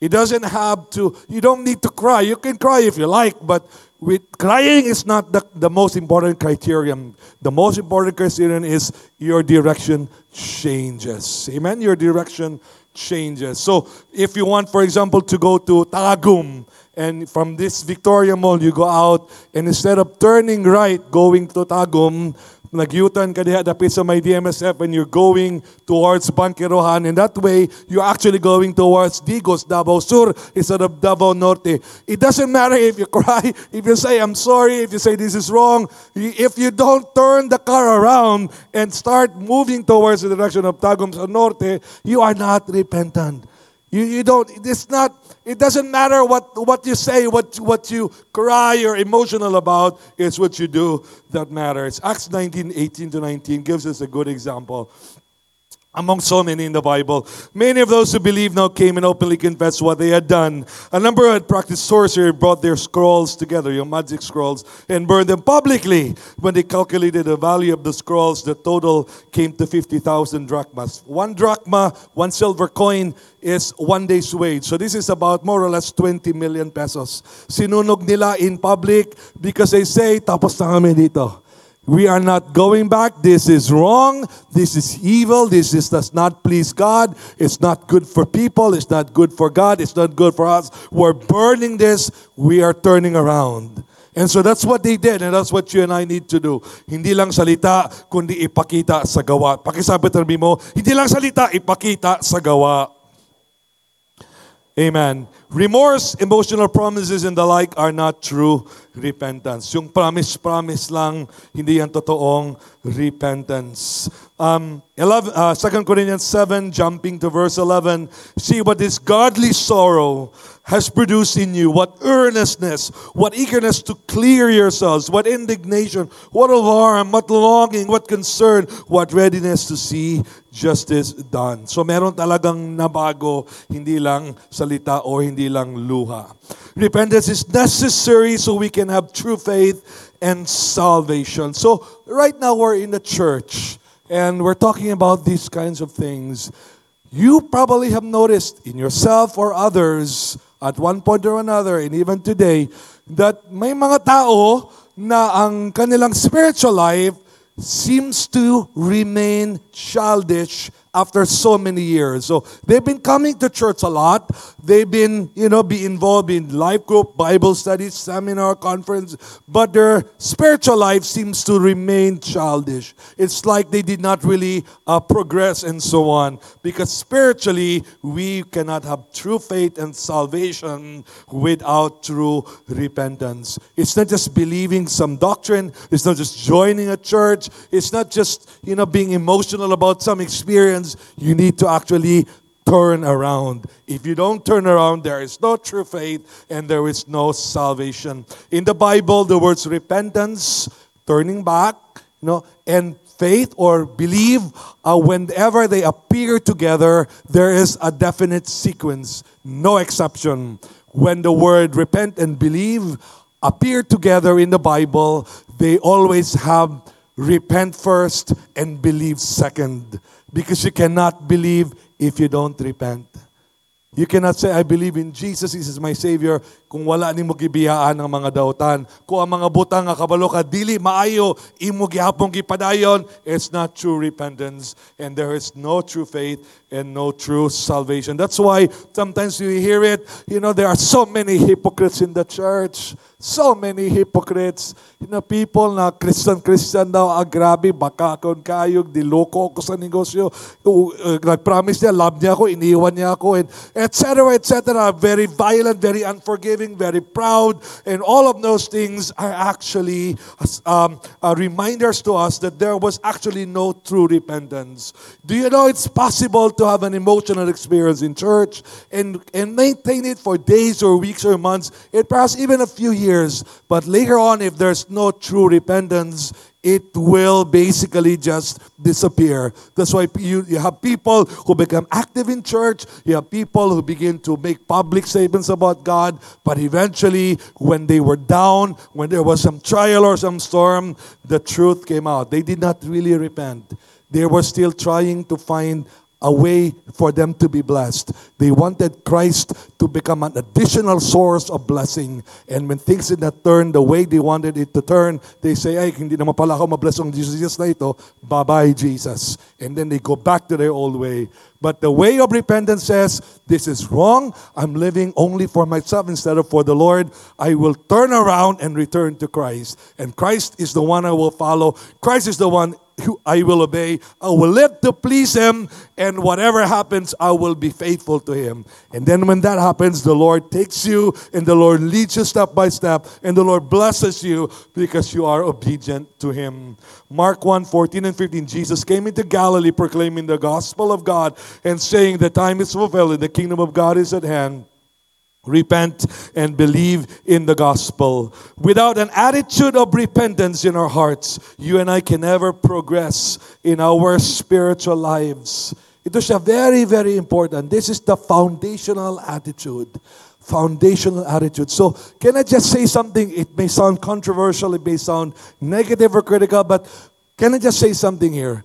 It doesn't have to, you don't need to cry. You can cry if you like, but with crying is not the, the most important criterion. The most important criterion is your direction changes. Amen? Your direction changes. So if you want, for example, to go to Tagum, and from this Victoria Mall, you go out, and instead of turning right, going to Tagum, nag-U-turn ka diha dapit sa may DMSF and you're going towards Bankerohan. And that way, you're actually going towards Digos, Davao Sur, instead of Davao Norte. It doesn't matter if you <laughs> cry, if you say, I'm sorry, if you say this is wrong. If you don't turn the car around and start moving towards the direction of Tagum sa Norte, you are not repentant. You, you don't, it's not, it doesn't matter what, what you say, what, what you cry or emotional about, it's what you do that matters. Acts 19, 18 to 19 gives us a good example among so many in the Bible. Many of those who believed now came and openly confessed what they had done. A number had practiced sorcery, brought their scrolls together, your magic scrolls, and burned them publicly. When they calculated the value of the scrolls, the total came to 50,000 drachmas. One drachma, one silver coin, is one day's wage. So this is about more or less 20 million pesos. Sinunog nila in public because they say, tapos na kami dito. We are not going back. This is wrong. This is evil. This is, does not please God. It's not good for people. It's not good for God. It's not good for us. We're burning this. We are turning around. And so that's what they did, and that's what you and I need to do. Hindi lang salita, kundi ipakita sa gawa. Pakisabi mo, hindi lang salita, ipakita sa gawa. Amen. Remorse, emotional promises, and the like are not true repentance. Yung promise-promise lang, hindi yan totoong repentance. Um, 11, uh, 2 Corinthians 7, jumping to verse 11. See what this godly sorrow has produced in you. What earnestness, what eagerness to clear yourselves, what indignation, what alarm, what longing, what concern, what readiness to see justice done. So meron talagang nabago, hindi lang salita o hindi lang luha. Repentance is necessary so we can have true faith and salvation. So right now we're in the church and we're talking about these kinds of things. You probably have noticed in yourself or others at one point or another, and even today, that may mga tao na ang kanilang spiritual life seems to remain childish after so many years. So they've been coming to church a lot. They've been, you know, be involved in life group, Bible studies, seminar, conference, but their spiritual life seems to remain childish. It's like they did not really uh, progress and so on. Because spiritually, we cannot have true faith and salvation without true repentance. It's not just believing some doctrine. It's not just joining a church. It's not just, you know, being emotional about some experience you need to actually turn around. If you don't turn around, there is no true faith and there is no salvation. In the Bible, the words repentance, turning back, you know, and faith or believe, uh, whenever they appear together, there is a definite sequence, no exception. When the word repent and believe appear together in the Bible, they always have repent first and believe second. Because you cannot believe if you don't repent. You cannot say, I believe in Jesus, He is my Savior, kung wala ni mo gibiyaan ang mga dautan. Kung ang mga butang nga kabalo ka, dili maayo, imo gihapong gipadayon, it's not true repentance. And there is no true faith and no true salvation. That's why sometimes you hear it, you know, there are so many hypocrites in the church. So many hypocrites. You know, people na Christian-Christian daw, ah, grabe, baka akong kayog, diloko ako sa negosyo. Uh, nag-promise niya, love niya ako, iniwan niya ako, and etc., etc. Very violent, very unforgiving, very proud, and all of those things are actually um, uh, reminders to us that there was actually no true repentance. Do you know it's possible to have an emotional experience in church and, and maintain it for days or weeks or months, and perhaps even a few years? But later on, if there's no true repentance, it will basically just disappear. That's why you, you have people who become active in church, you have people who begin to make public statements about God, but eventually, when they were down, when there was some trial or some storm, the truth came out. They did not really repent. They were still trying to find a way for them to be blessed. They wanted Christ to become an additional source of blessing. And when things did not turn the way they wanted it to turn, they say, ay, hindi naman pala ako mabless ng Jesus na ito. Bye-bye, Jesus. And then they go back to their old way. But the way of repentance says, this is wrong. I'm living only for myself instead of for the Lord. I will turn around and return to Christ. And Christ is the one I will follow. Christ is the one I will obey. I will live to please Him, and whatever happens, I will be faithful to Him. And then when that happens, the Lord takes you, and the Lord leads you step by step, and the Lord blesses you because you are obedient to Him. Mark 1 14 and 15 Jesus came into Galilee proclaiming the gospel of God and saying, The time is fulfilled, and the kingdom of God is at hand. Repent and believe in the gospel. Without an attitude of repentance in our hearts, you and I can never progress in our spiritual lives. It is siya very, very important. This is the foundational attitude. Foundational attitude. So, can I just say something? It may sound controversial, it may sound negative or critical, but can I just say something here?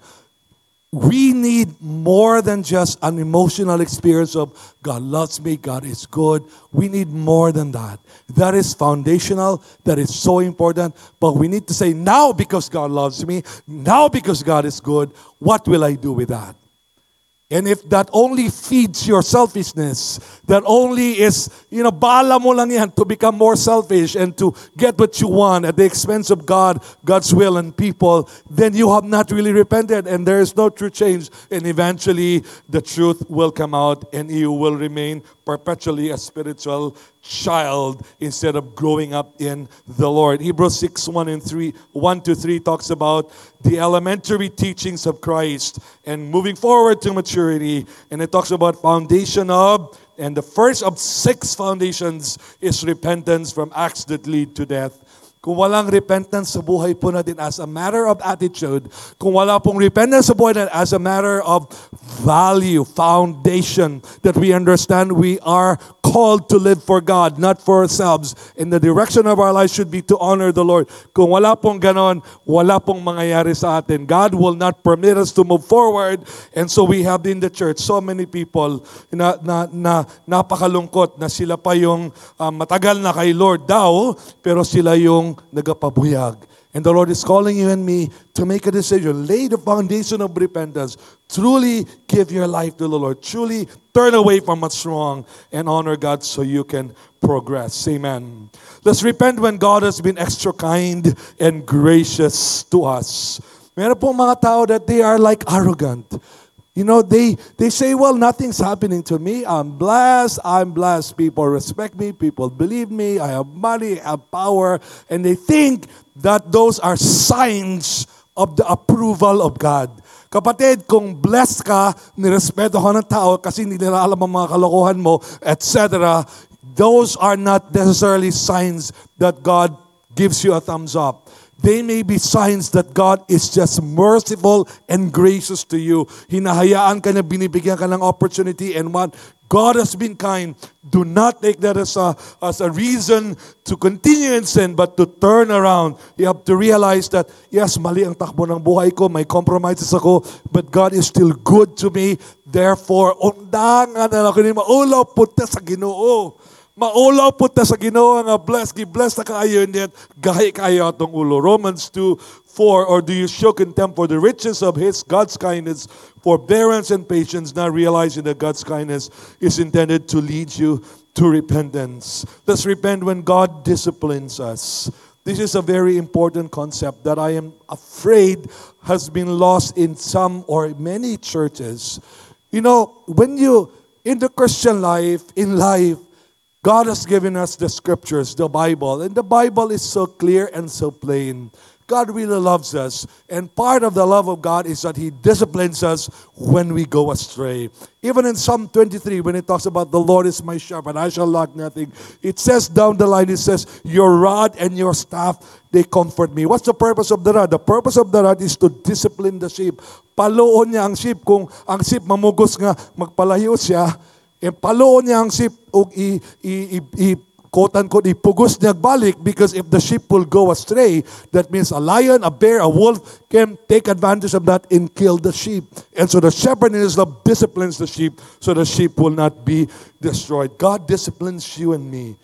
We need more than just an emotional experience of God loves me, God is good. We need more than that. That is foundational, that is so important. But we need to say, now because God loves me, now because God is good, what will I do with that? And if that only feeds your selfishness, that only is, you know, bala mo lang yan to become more selfish and to get what you want at the expense of God, God's will and people, then you have not really repented and there is no true change. And eventually the truth will come out and you will remain perpetually a spiritual child instead of growing up in the Lord. Hebrews 6 1 and 3 1 to 3 talks about the elementary teachings of Christ and moving forward to maturity. And it talks about foundation of and the first of six foundations is repentance from acts that lead to death. Kung walang repentance sa buhay po natin as a matter of attitude, kung wala pong repentance sa buhay natin as a matter of value, foundation, that we understand we are called to live for God, not for ourselves. And the direction of our life should be to honor the Lord. Kung wala pong ganon, wala pong mangyayari sa atin. God will not permit us to move forward. And so we have in the church so many people na, na, na napakalungkot na sila pa yung um, matagal na kay Lord daw, pero sila yung nagapabuyag. And the Lord is calling you and me to make a decision. Lay the foundation of repentance. Truly give your life to the Lord. Truly turn away from what's wrong and honor God so you can progress. Amen. Let's repent when God has been extra kind and gracious to us. Meron po mga tao that they are like arrogant. You know, they, they say, well, nothing's happening to me. I'm blessed. I'm blessed. People respect me. People believe me. I have money. I have power. And they think that those are signs of the approval of God. Kapatid, kung blessed ka, nirespeto ka ng tao kasi hindi nila alam ang mga kalokohan mo, etc., those are not necessarily signs that God gives you a thumbs up. They may be signs that God is just merciful and gracious to you. Hinahayaan ka na binibigyan ka ng opportunity and what God has been kind. Do not take that as a, as a reason to continue in sin, but to turn around. You have to realize that, yes, mali ang takbo ng buhay ko, may compromises ako, but God is still good to me. Therefore, undangan na lang ko ni maulaw punta sa ginoo. Maulaw po ta sa Ginoo nga bless, gi bless na kaayo net gahi kayo atong ulo. Romans 2 4 or do you show contempt for the riches of his God's kindness, forbearance and patience, not realizing that God's kindness is intended to lead you to repentance. Let's repent when God disciplines us. This is a very important concept that I am afraid has been lost in some or many churches. You know, when you in the Christian life, in life, God has given us the scriptures, the Bible, and the Bible is so clear and so plain. God really loves us, and part of the love of God is that He disciplines us when we go astray. Even in Psalm 23, when it talks about the Lord is my shepherd, I shall lack nothing, it says down the line, it says, Your rod and your staff, they comfort me. What's the purpose of the rod? The purpose of the rod is to discipline the sheep. Paloon niya ang sheep. Kung ang sheep mamugos nga, magpalayo siya, e paloon niya ang sheep o i, i, i, i quote-unquote, ipugos niya balik because if the sheep will go astray, that means a lion, a bear, a wolf can take advantage of that and kill the sheep. And so the shepherd in his love disciplines the sheep so the sheep will not be destroyed. God disciplines you and me.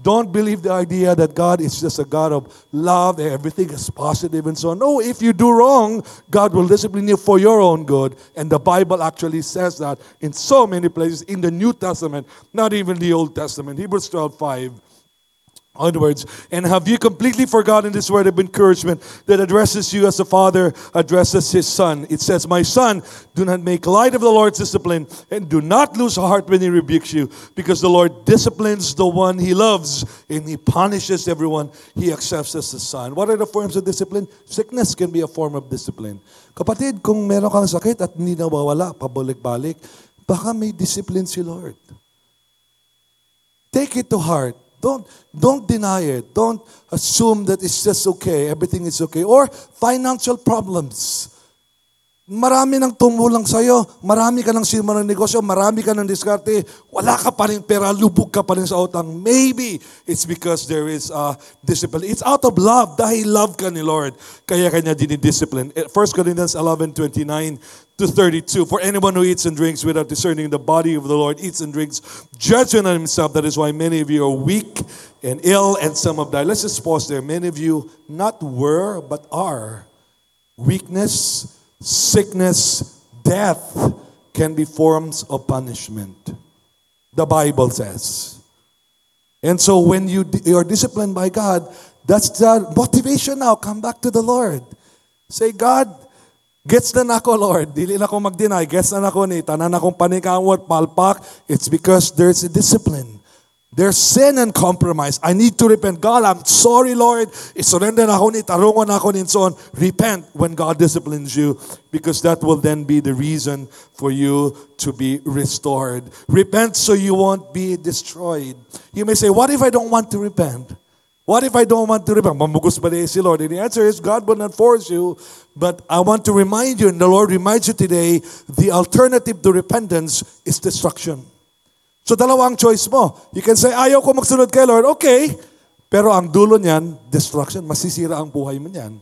Don't believe the idea that God is just a God of love, everything is positive and so on. No, if you do wrong, God will discipline you for your own good. And the Bible actually says that in so many places in the New Testament, not even the Old Testament. Hebrews 12 5 onwards. And have you completely forgotten this word of encouragement that addresses you as a father addresses his son? It says, My son, do not make light of the Lord's discipline and do not lose heart when he rebukes you, because the Lord disciplines the one he loves and he punishes everyone he accepts as a son. What are the forms of discipline? Sickness can be a form of discipline. Kapatid, kung meron kang sakit at hindi nawawala, pabalik-balik, baka may discipline si Lord. Take it to heart. Don't, don't deny it. Don't assume that it's just okay, everything is okay. Or financial problems. Marami nang tumulang sa'yo, marami ka nang simula ng negosyo, marami ka nang diskarte, wala ka pa rin pera, lubog ka pa rin sa utang. Maybe it's because there is uh, discipline. It's out of love, dahil love ka ni Lord. Kaya kanya dinidiscipline. 1 Corinthians 11, 29 to 32. For anyone who eats and drinks without discerning the body of the Lord eats and drinks judgment on himself. That is why many of you are weak and ill and some have died. Let's just pause there. Many of you not were, but are. Weakness, sickness, death can be forms of punishment. The Bible says. And so when you, you are disciplined by God, that's the motivation now. Come back to the Lord. Say, God, Gets na nako, Lord. Dili na ko mag-deny. Gets na nako ni. Tanan akong panikamot, palpak. It's because there's a discipline. There's sin and compromise. I need to repent. God, I'm sorry, Lord. Isurrender na ako ni, tarungon na ako ni, so on. Repent when God disciplines you because that will then be the reason for you to be restored. Repent so you won't be destroyed. You may say, what if I don't want to repent? What if I don't want to repent? Mamugos ba si Lord? And the answer is God will not force you. But I want to remind you, and the Lord reminds you today, the alternative to repentance is destruction. So dalawang choice mo. You can say, ayaw ko magsunod kay Lord. Okay. Pero ang dulo niyan, destruction. Masisira ang buhay mo niyan.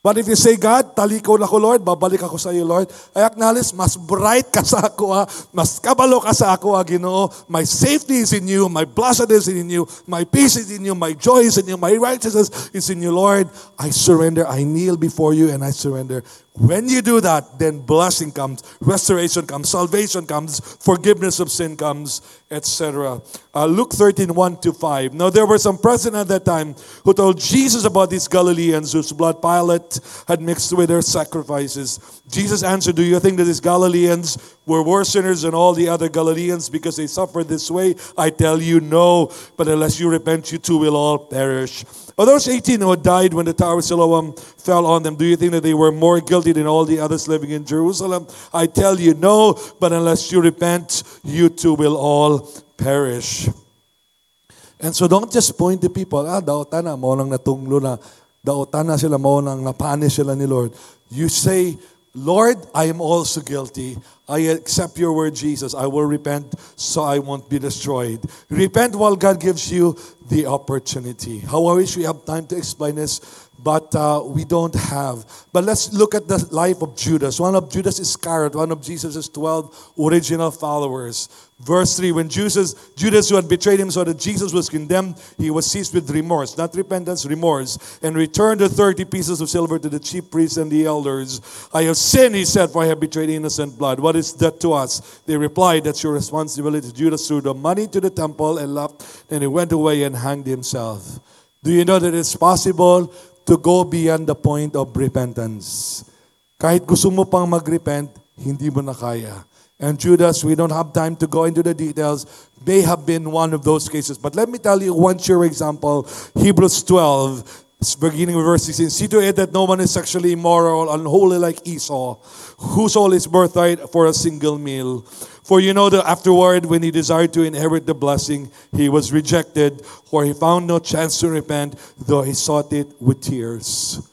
But if you say, God, taliko na ko, Lord, babalik ako sa iyo, Lord, I acknowledge, mas bright ka sa ako, ha? mas kabalo ka sa ako, ha, Ginoo. My safety is in you, my blessedness is in you, my peace is in you, my joy is in you, my righteousness is in you, Lord. I surrender, I kneel before you, and I surrender. When you do that, then blessing comes, restoration comes, salvation comes, forgiveness of sin comes, etc. Uh, Luke 13, 1 to 5. Now there were some present at that time who told Jesus about these Galileans whose blood Pilate had mixed with their sacrifices. Jesus answered, Do you think that these Galileans were worse sinners than all the other Galileans because they suffered this way? I tell you, no. But unless you repent, you too will all perish. Those 18 who died when the Tower of Siloam fell on them, do you think that they were more guilty than all the others living in Jerusalem? I tell you, no. But unless you repent, you too will all perish. And so don't just point to people, ah, mo nang natunglo na, daotan sila, mo nang napanish sila ni Lord. You say, Lord, I am also guilty. I accept your word, Jesus. I will repent so I won't be destroyed. Repent while God gives you the opportunity. How I wish we have time to explain this, but uh, we don't have. But let's look at the life of Judas. One of Judas Iscariot, one of Jesus' 12 original followers. Verse 3 When Judas, Judas, who had betrayed him, saw that Jesus was condemned, he was seized with remorse, not repentance, remorse, and returned the 30 pieces of silver to the chief priests and the elders. I have sinned, he said, for I have betrayed innocent blood. What is that to us? They replied, That's your responsibility. Judas threw the money to the temple and left, and he went away and hanged himself. Do you know that it's possible to go beyond the point of repentance? Kahit gusto mo pang mag-repent, hindi mo na kaya. And Judas, we don't have time to go into the details, may have been one of those cases. But let me tell you one sure example Hebrews 12, beginning with verse 16. See to it that no one is sexually immoral, unholy like Esau, whose soul is birthright for a single meal. For you know that afterward, when he desired to inherit the blessing, he was rejected, for he found no chance to repent, though he sought it with tears.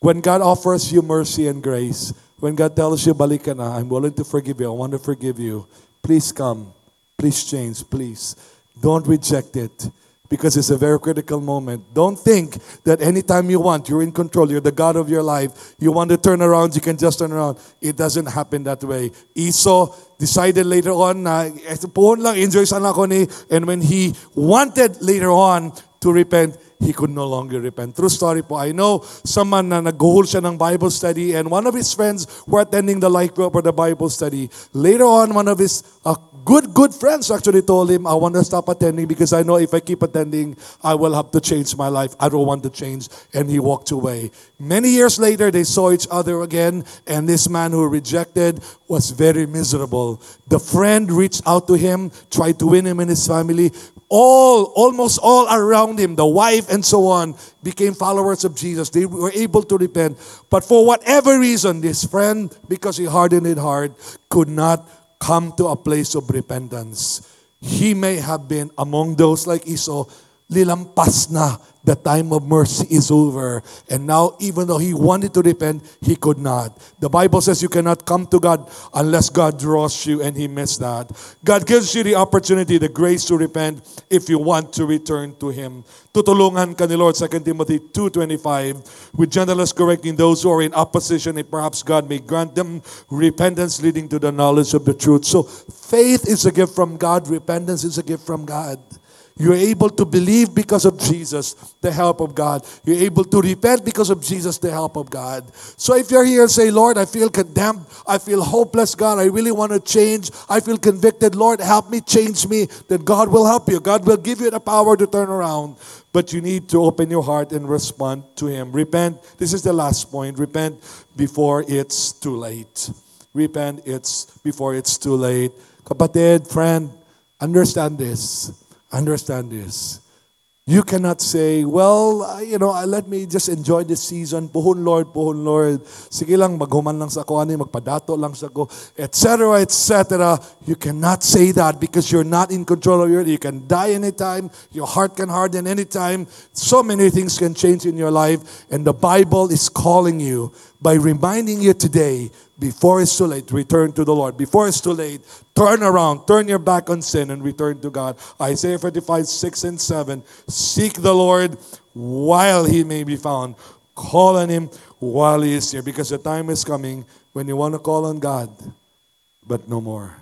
When God offers you mercy and grace, when God tells you, balik na, I'm willing to forgive you, I want to forgive you, please come, please change, please. Don't reject it because it's a very critical moment. Don't think that anytime you want, you're in control, you're the God of your life, you want to turn around, you can just turn around. It doesn't happen that way. Esau decided later on lang, enjoy sana ako ni, and when he wanted later on to repent, he could no longer repent. True story po. I know someone na nag-hold siya ng Bible study and one of his friends were attending the life group or the Bible study. Later on, one of his uh, good, good friends actually told him, I want to stop attending because I know if I keep attending, I will have to change my life. I don't want to change. And he walked away. Many years later, they saw each other again, and this man who rejected was very miserable. The friend reached out to him, tried to win him and his family. All, almost all around him, the wife and so on, became followers of Jesus. They were able to repent. But for whatever reason, this friend, because he hardened his heart, could not come to a place of repentance. He may have been among those like Esau, lilampas na. The time of mercy is over. And now, even though he wanted to repent, he could not. The Bible says you cannot come to God unless God draws you, and he missed that. God gives you the opportunity, the grace to repent if you want to return to him. Tutulungan ka ni Lord, 2 Timothy 2.25, with gentleness correcting those who are in opposition, and perhaps God may grant them repentance leading to the knowledge of the truth. So faith is a gift from God, repentance is a gift from God. You're able to believe because of Jesus, the help of God. You're able to repent because of Jesus, the help of God. So if you're here and say, Lord, I feel condemned, I feel hopeless, God, I really want to change, I feel convicted, Lord, help me, change me, then God will help you. God will give you the power to turn around. But you need to open your heart and respond to Him. Repent. This is the last point. Repent before it's too late. Repent it's before it's too late. Kapatid, friend, understand this. Understand this. You cannot say, well, you know, let me just enjoy this season. Puhon Lord, puhon Lord. Sige lang, maghuman lang sa ako, ani, magpadato lang sa ako, etc., etc. You cannot say that because you're not in control of your, you can die anytime, your heart can harden anytime. So many things can change in your life. And the Bible is calling you by reminding you today, before it's too late, return to the Lord. Before it's too late, turn around, turn your back on sin and return to God. Isaiah 45, 6 and 7. Seek the Lord while he may be found. Call on him while he is here because the time is coming when you want to call on God, but no more.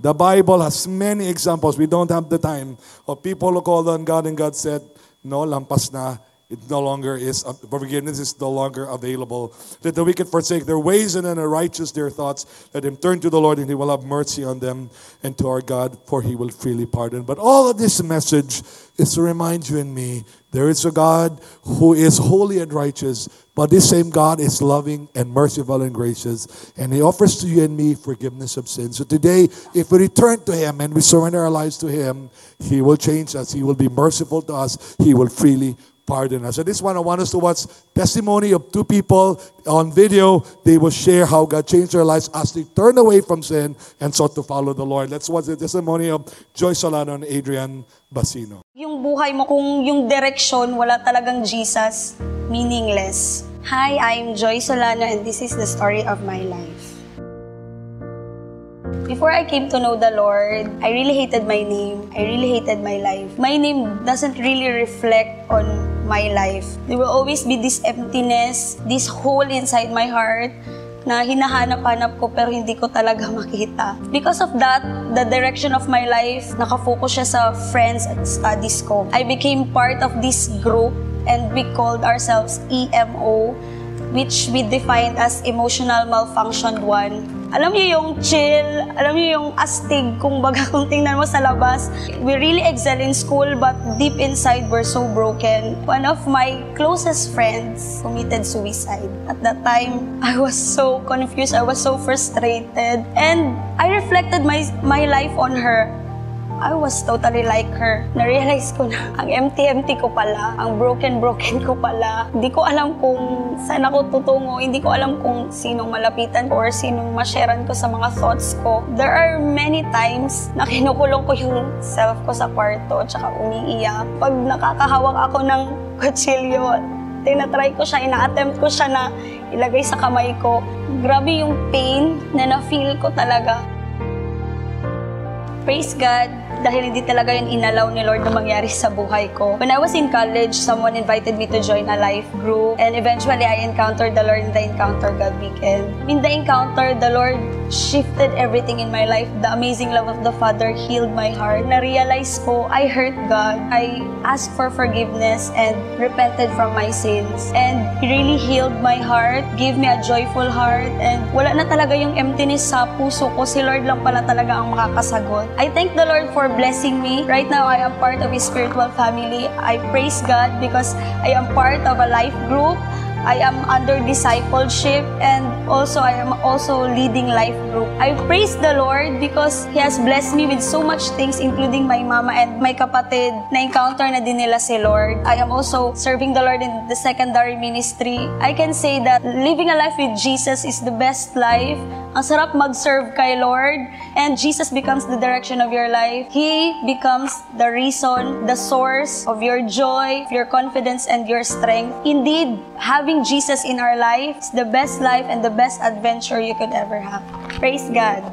The Bible has many examples. We don't have the time of people who called on God and God said, No, lampas na. It no longer is, uh, forgiveness is no longer available. Let the wicked forsake their ways and the righteous their thoughts. Let them turn to the Lord and he will have mercy on them and to our God, for he will freely pardon. But all of this message is to remind you and me there is a God who is holy and righteous, but this same God is loving and merciful and gracious, and He offers to you and me forgiveness of sins. So today, if we return to Him and we surrender our lives to Him, He will change us. He will be merciful to us. He will freely pardon us. So this one, I want us to watch testimony of two people on video. They will share how God changed their lives as they turned away from sin and sought to follow the Lord. Let's watch the testimony of Joy Solano and Adrian Basino. Yung buhay mo, kung yung direction, wala talagang Jesus, meaningless. Hi, I'm Joy Solano and this is the story of my life. Before I came to know the Lord, I really hated my name. I really hated my life. My name doesn't really reflect on my life. There will always be this emptiness, this hole inside my heart na hinahanap-hanap ko pero hindi ko talaga <laughs> makita. Because of that, the direction of my life, nakafocus siya sa friends at studies ko. I became part of this group and we called ourselves EMO, which we defined as Emotional Malfunction 1. Alam niyo yung chill, alam niyo yung astig, kung baga kung tingnan mo sa labas. We really excel in school but deep inside we're so broken. One of my closest friends committed suicide. At that time, I was so confused, I was so frustrated. And I reflected my, my life on her. I was totally like her. Na-realize ko na ang empty-empty ko pala, ang broken-broken ko pala. Hindi ko alam kung saan ako tutungo, hindi ko alam kung sinong malapitan ko or sinong masharean ko sa mga thoughts ko. There are many times na kinukulong ko yung self ko sa kwarto tsaka umiiyak. Pag nakakahawak ako ng <laughs> kutsilyo, tinatry ko siya, ina-attempt ko siya na ilagay sa kamay ko. Grabe yung pain na na-feel ko talaga. praise God dahil hindi talaga yun inalaw ni Lord na mangyari sa buhay ko. When I was in college, someone invited me to join a life group and eventually I encountered the Lord in the Encounter God weekend. In the encounter, the Lord shifted everything in my life. The amazing love of the Father healed my heart. Na-realize ko, I hurt God. I asked for forgiveness and repented from my sins. And He really healed my heart, gave me a joyful heart, and wala na talaga yung emptiness sa puso ko. Si Lord lang pala talaga ang makakasagot. I thank the Lord for blessing me. Right now, I am part of His spiritual family. I praise God because I am part of a life group. I am under discipleship and also I am also leading life group. I praise the Lord because He has blessed me with so much things including my mama and my kapatid na encounter na din nila si Lord. I am also serving the Lord in the secondary ministry. I can say that living a life with Jesus is the best life. Ang sarap mag-serve kay Lord and Jesus becomes the direction of your life. He becomes the reason, the source of your joy, your confidence, and your strength. Indeed, having Jesus in our life is the best life and the best adventure you could ever have. Praise God.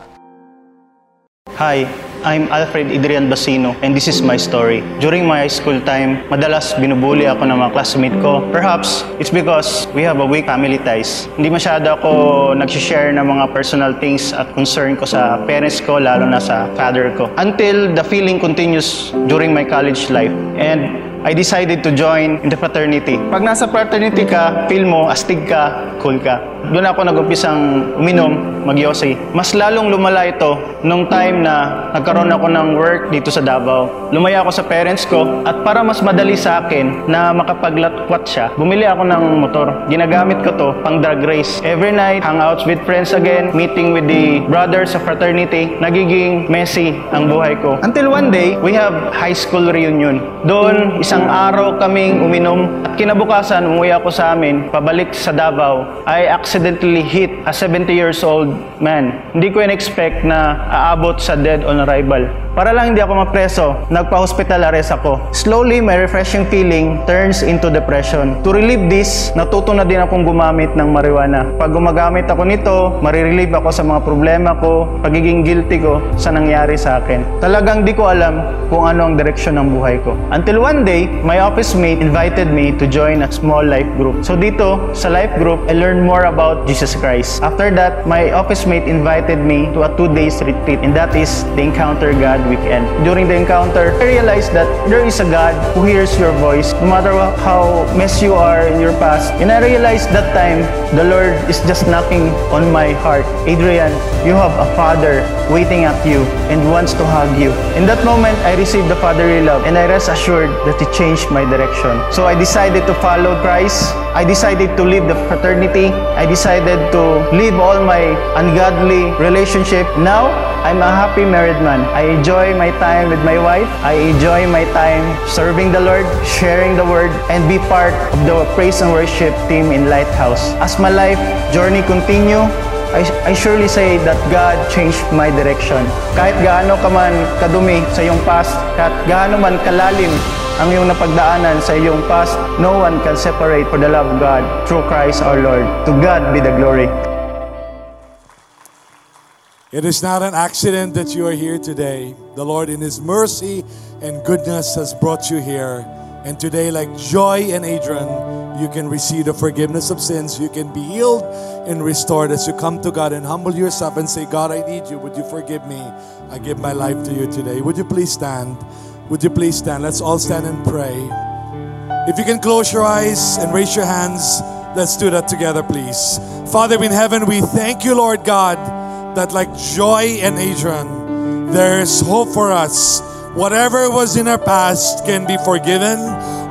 Hi, I'm Alfred Adrian Basino and this is my story. During my high school time, madalas binubuli ako ng mga classmate ko. Perhaps it's because we have a weak family ties. Hindi masyado ako nag-share ng mga personal things at concern ko sa parents ko, lalo na sa father ko. Until the feeling continues during my college life. And I decided to join in the fraternity. Pag nasa fraternity ka, feel mo, astig ka, cool ka. Doon ako nag-umpisang uminom, magyosi. Mas lalong lumala ito nung time na nagkaroon ako ng work dito sa Davao. Lumaya ako sa parents ko at para mas madali sa akin na makapaglatwat siya, bumili ako ng motor. Ginagamit ko to pang drag race. Every night, hangouts with friends again, meeting with the brothers sa fraternity, nagiging messy ang buhay ko. Until one day, we have high school reunion. Doon, isang araw kaming uminom at kinabukasan, umuwi ako sa amin, pabalik sa Davao. I accidentally hit a 70 years old man. Hindi ko in-expect na aabot sa dead on arrival. Para lang hindi ako mapreso, nagpa-hospital arrest ako. Slowly, my refreshing feeling turns into depression. To relieve this, natuto na din akong gumamit ng marijuana. Pag gumagamit ako nito, marirelieve ako sa mga problema ko, pagiging guilty ko sa nangyari sa akin. Talagang di ko alam kung ano ang direksyon ng buhay ko. Until one day, my office mate invited me to join a small life group. So dito, sa life group, I learned more about Jesus Christ. After that, my office mate invited me to a two days retreat and that is the Encounter God weekend. During the encounter, I realized that there is a God who hears your voice no matter how mess you are in your past. And I realized that time, the Lord is just knocking on my heart. Adrian, you have a father waiting at you and wants to hug you. In that moment, I received the fatherly love and I rest assured that changed my direction. So I decided to follow Christ. I decided to leave the fraternity. I decided to leave all my ungodly relationship. Now, I'm a happy married man. I enjoy my time with my wife. I enjoy my time serving the Lord, sharing the word, and be part of the praise and worship team in Lighthouse. As my life journey continue, I, I surely say that God changed my direction. Kahit gaano ka man kadumi sa iyong past, kahit gaano man kalalim ang iyong napagdaanan sa iyong past, no one can separate for the love of God through Christ our Lord. To God be the glory. It is not an accident that you are here today. The Lord, in His mercy and goodness, has brought you here. And today, like Joy and Adrian, you can receive the forgiveness of sins. You can be healed and restored as you come to God and humble yourself and say, God, I need you. Would you forgive me? I give my life to you today. Would you please stand? Would you please stand? Let's all stand and pray. If you can close your eyes and raise your hands, let's do that together, please. Father in heaven, we thank you, Lord God, that like Joy and Adrian, there's hope for us. Whatever was in our past can be forgiven.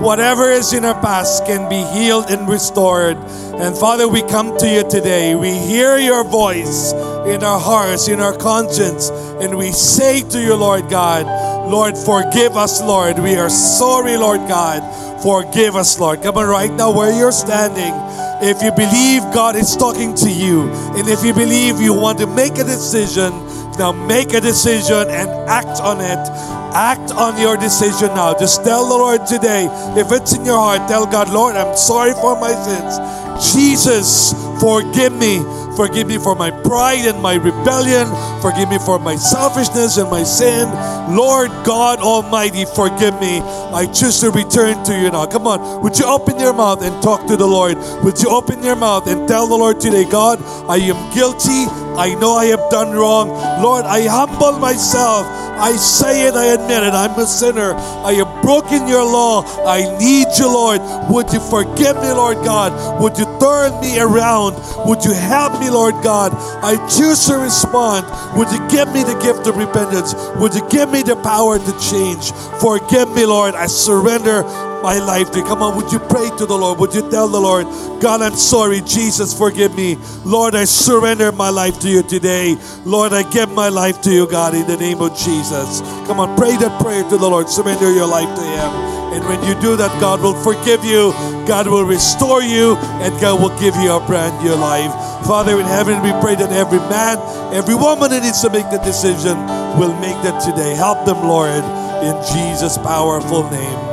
Whatever is in our past can be healed and restored. And Father, we come to you today. We hear your voice in our hearts, in our conscience, and we say to you, Lord God, Lord, forgive us, Lord. We are sorry, Lord God. Forgive us, Lord. Come on, right now, where you're standing. If you believe God is talking to you, and if you believe you want to make a decision, now make a decision and act on it. Act on your decision now. Just tell the Lord today, if it's in your heart, tell God, Lord, I'm sorry for my sins. Jesus, forgive me. Forgive me for my pride and my rebellion. Forgive me for my selfishness and my sin. Lord God Almighty, forgive me. I choose to return to you now. Come on, would you open your mouth and talk to the Lord? Would you open your mouth and tell the Lord today, God, I am guilty. I know I have done wrong. Lord, I humble myself. I say it, I admit it. I'm a sinner. I have broken your law. I need you, Lord. Would you forgive me, Lord God? Would you turn me around? Would you help me, Lord God? I choose to respond. Would you give me the gift of repentance? Would you give me the power to change? Forgive me, Lord. I surrender my life to. Come on, would you pray to the Lord? Would you tell the Lord, God, I'm sorry. Jesus, forgive me. Lord, I surrender my life to you today. Lord, I give my life to you, God, in the name of Jesus. Come on, pray that prayer to the Lord. Surrender your life to Him. And when you do that, God will forgive you, God will restore you, and God will give you a brand new life. Father in heaven, we pray that every man, every woman that needs to make the decision will make that today. Help them, Lord, in Jesus' powerful name.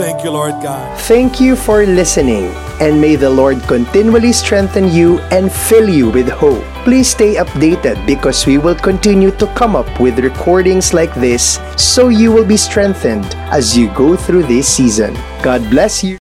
Thank you, Lord God. Thank you for listening, and may the Lord continually strengthen you and fill you with hope. Please stay updated because we will continue to come up with recordings like this so you will be strengthened as you go through this season. God bless you.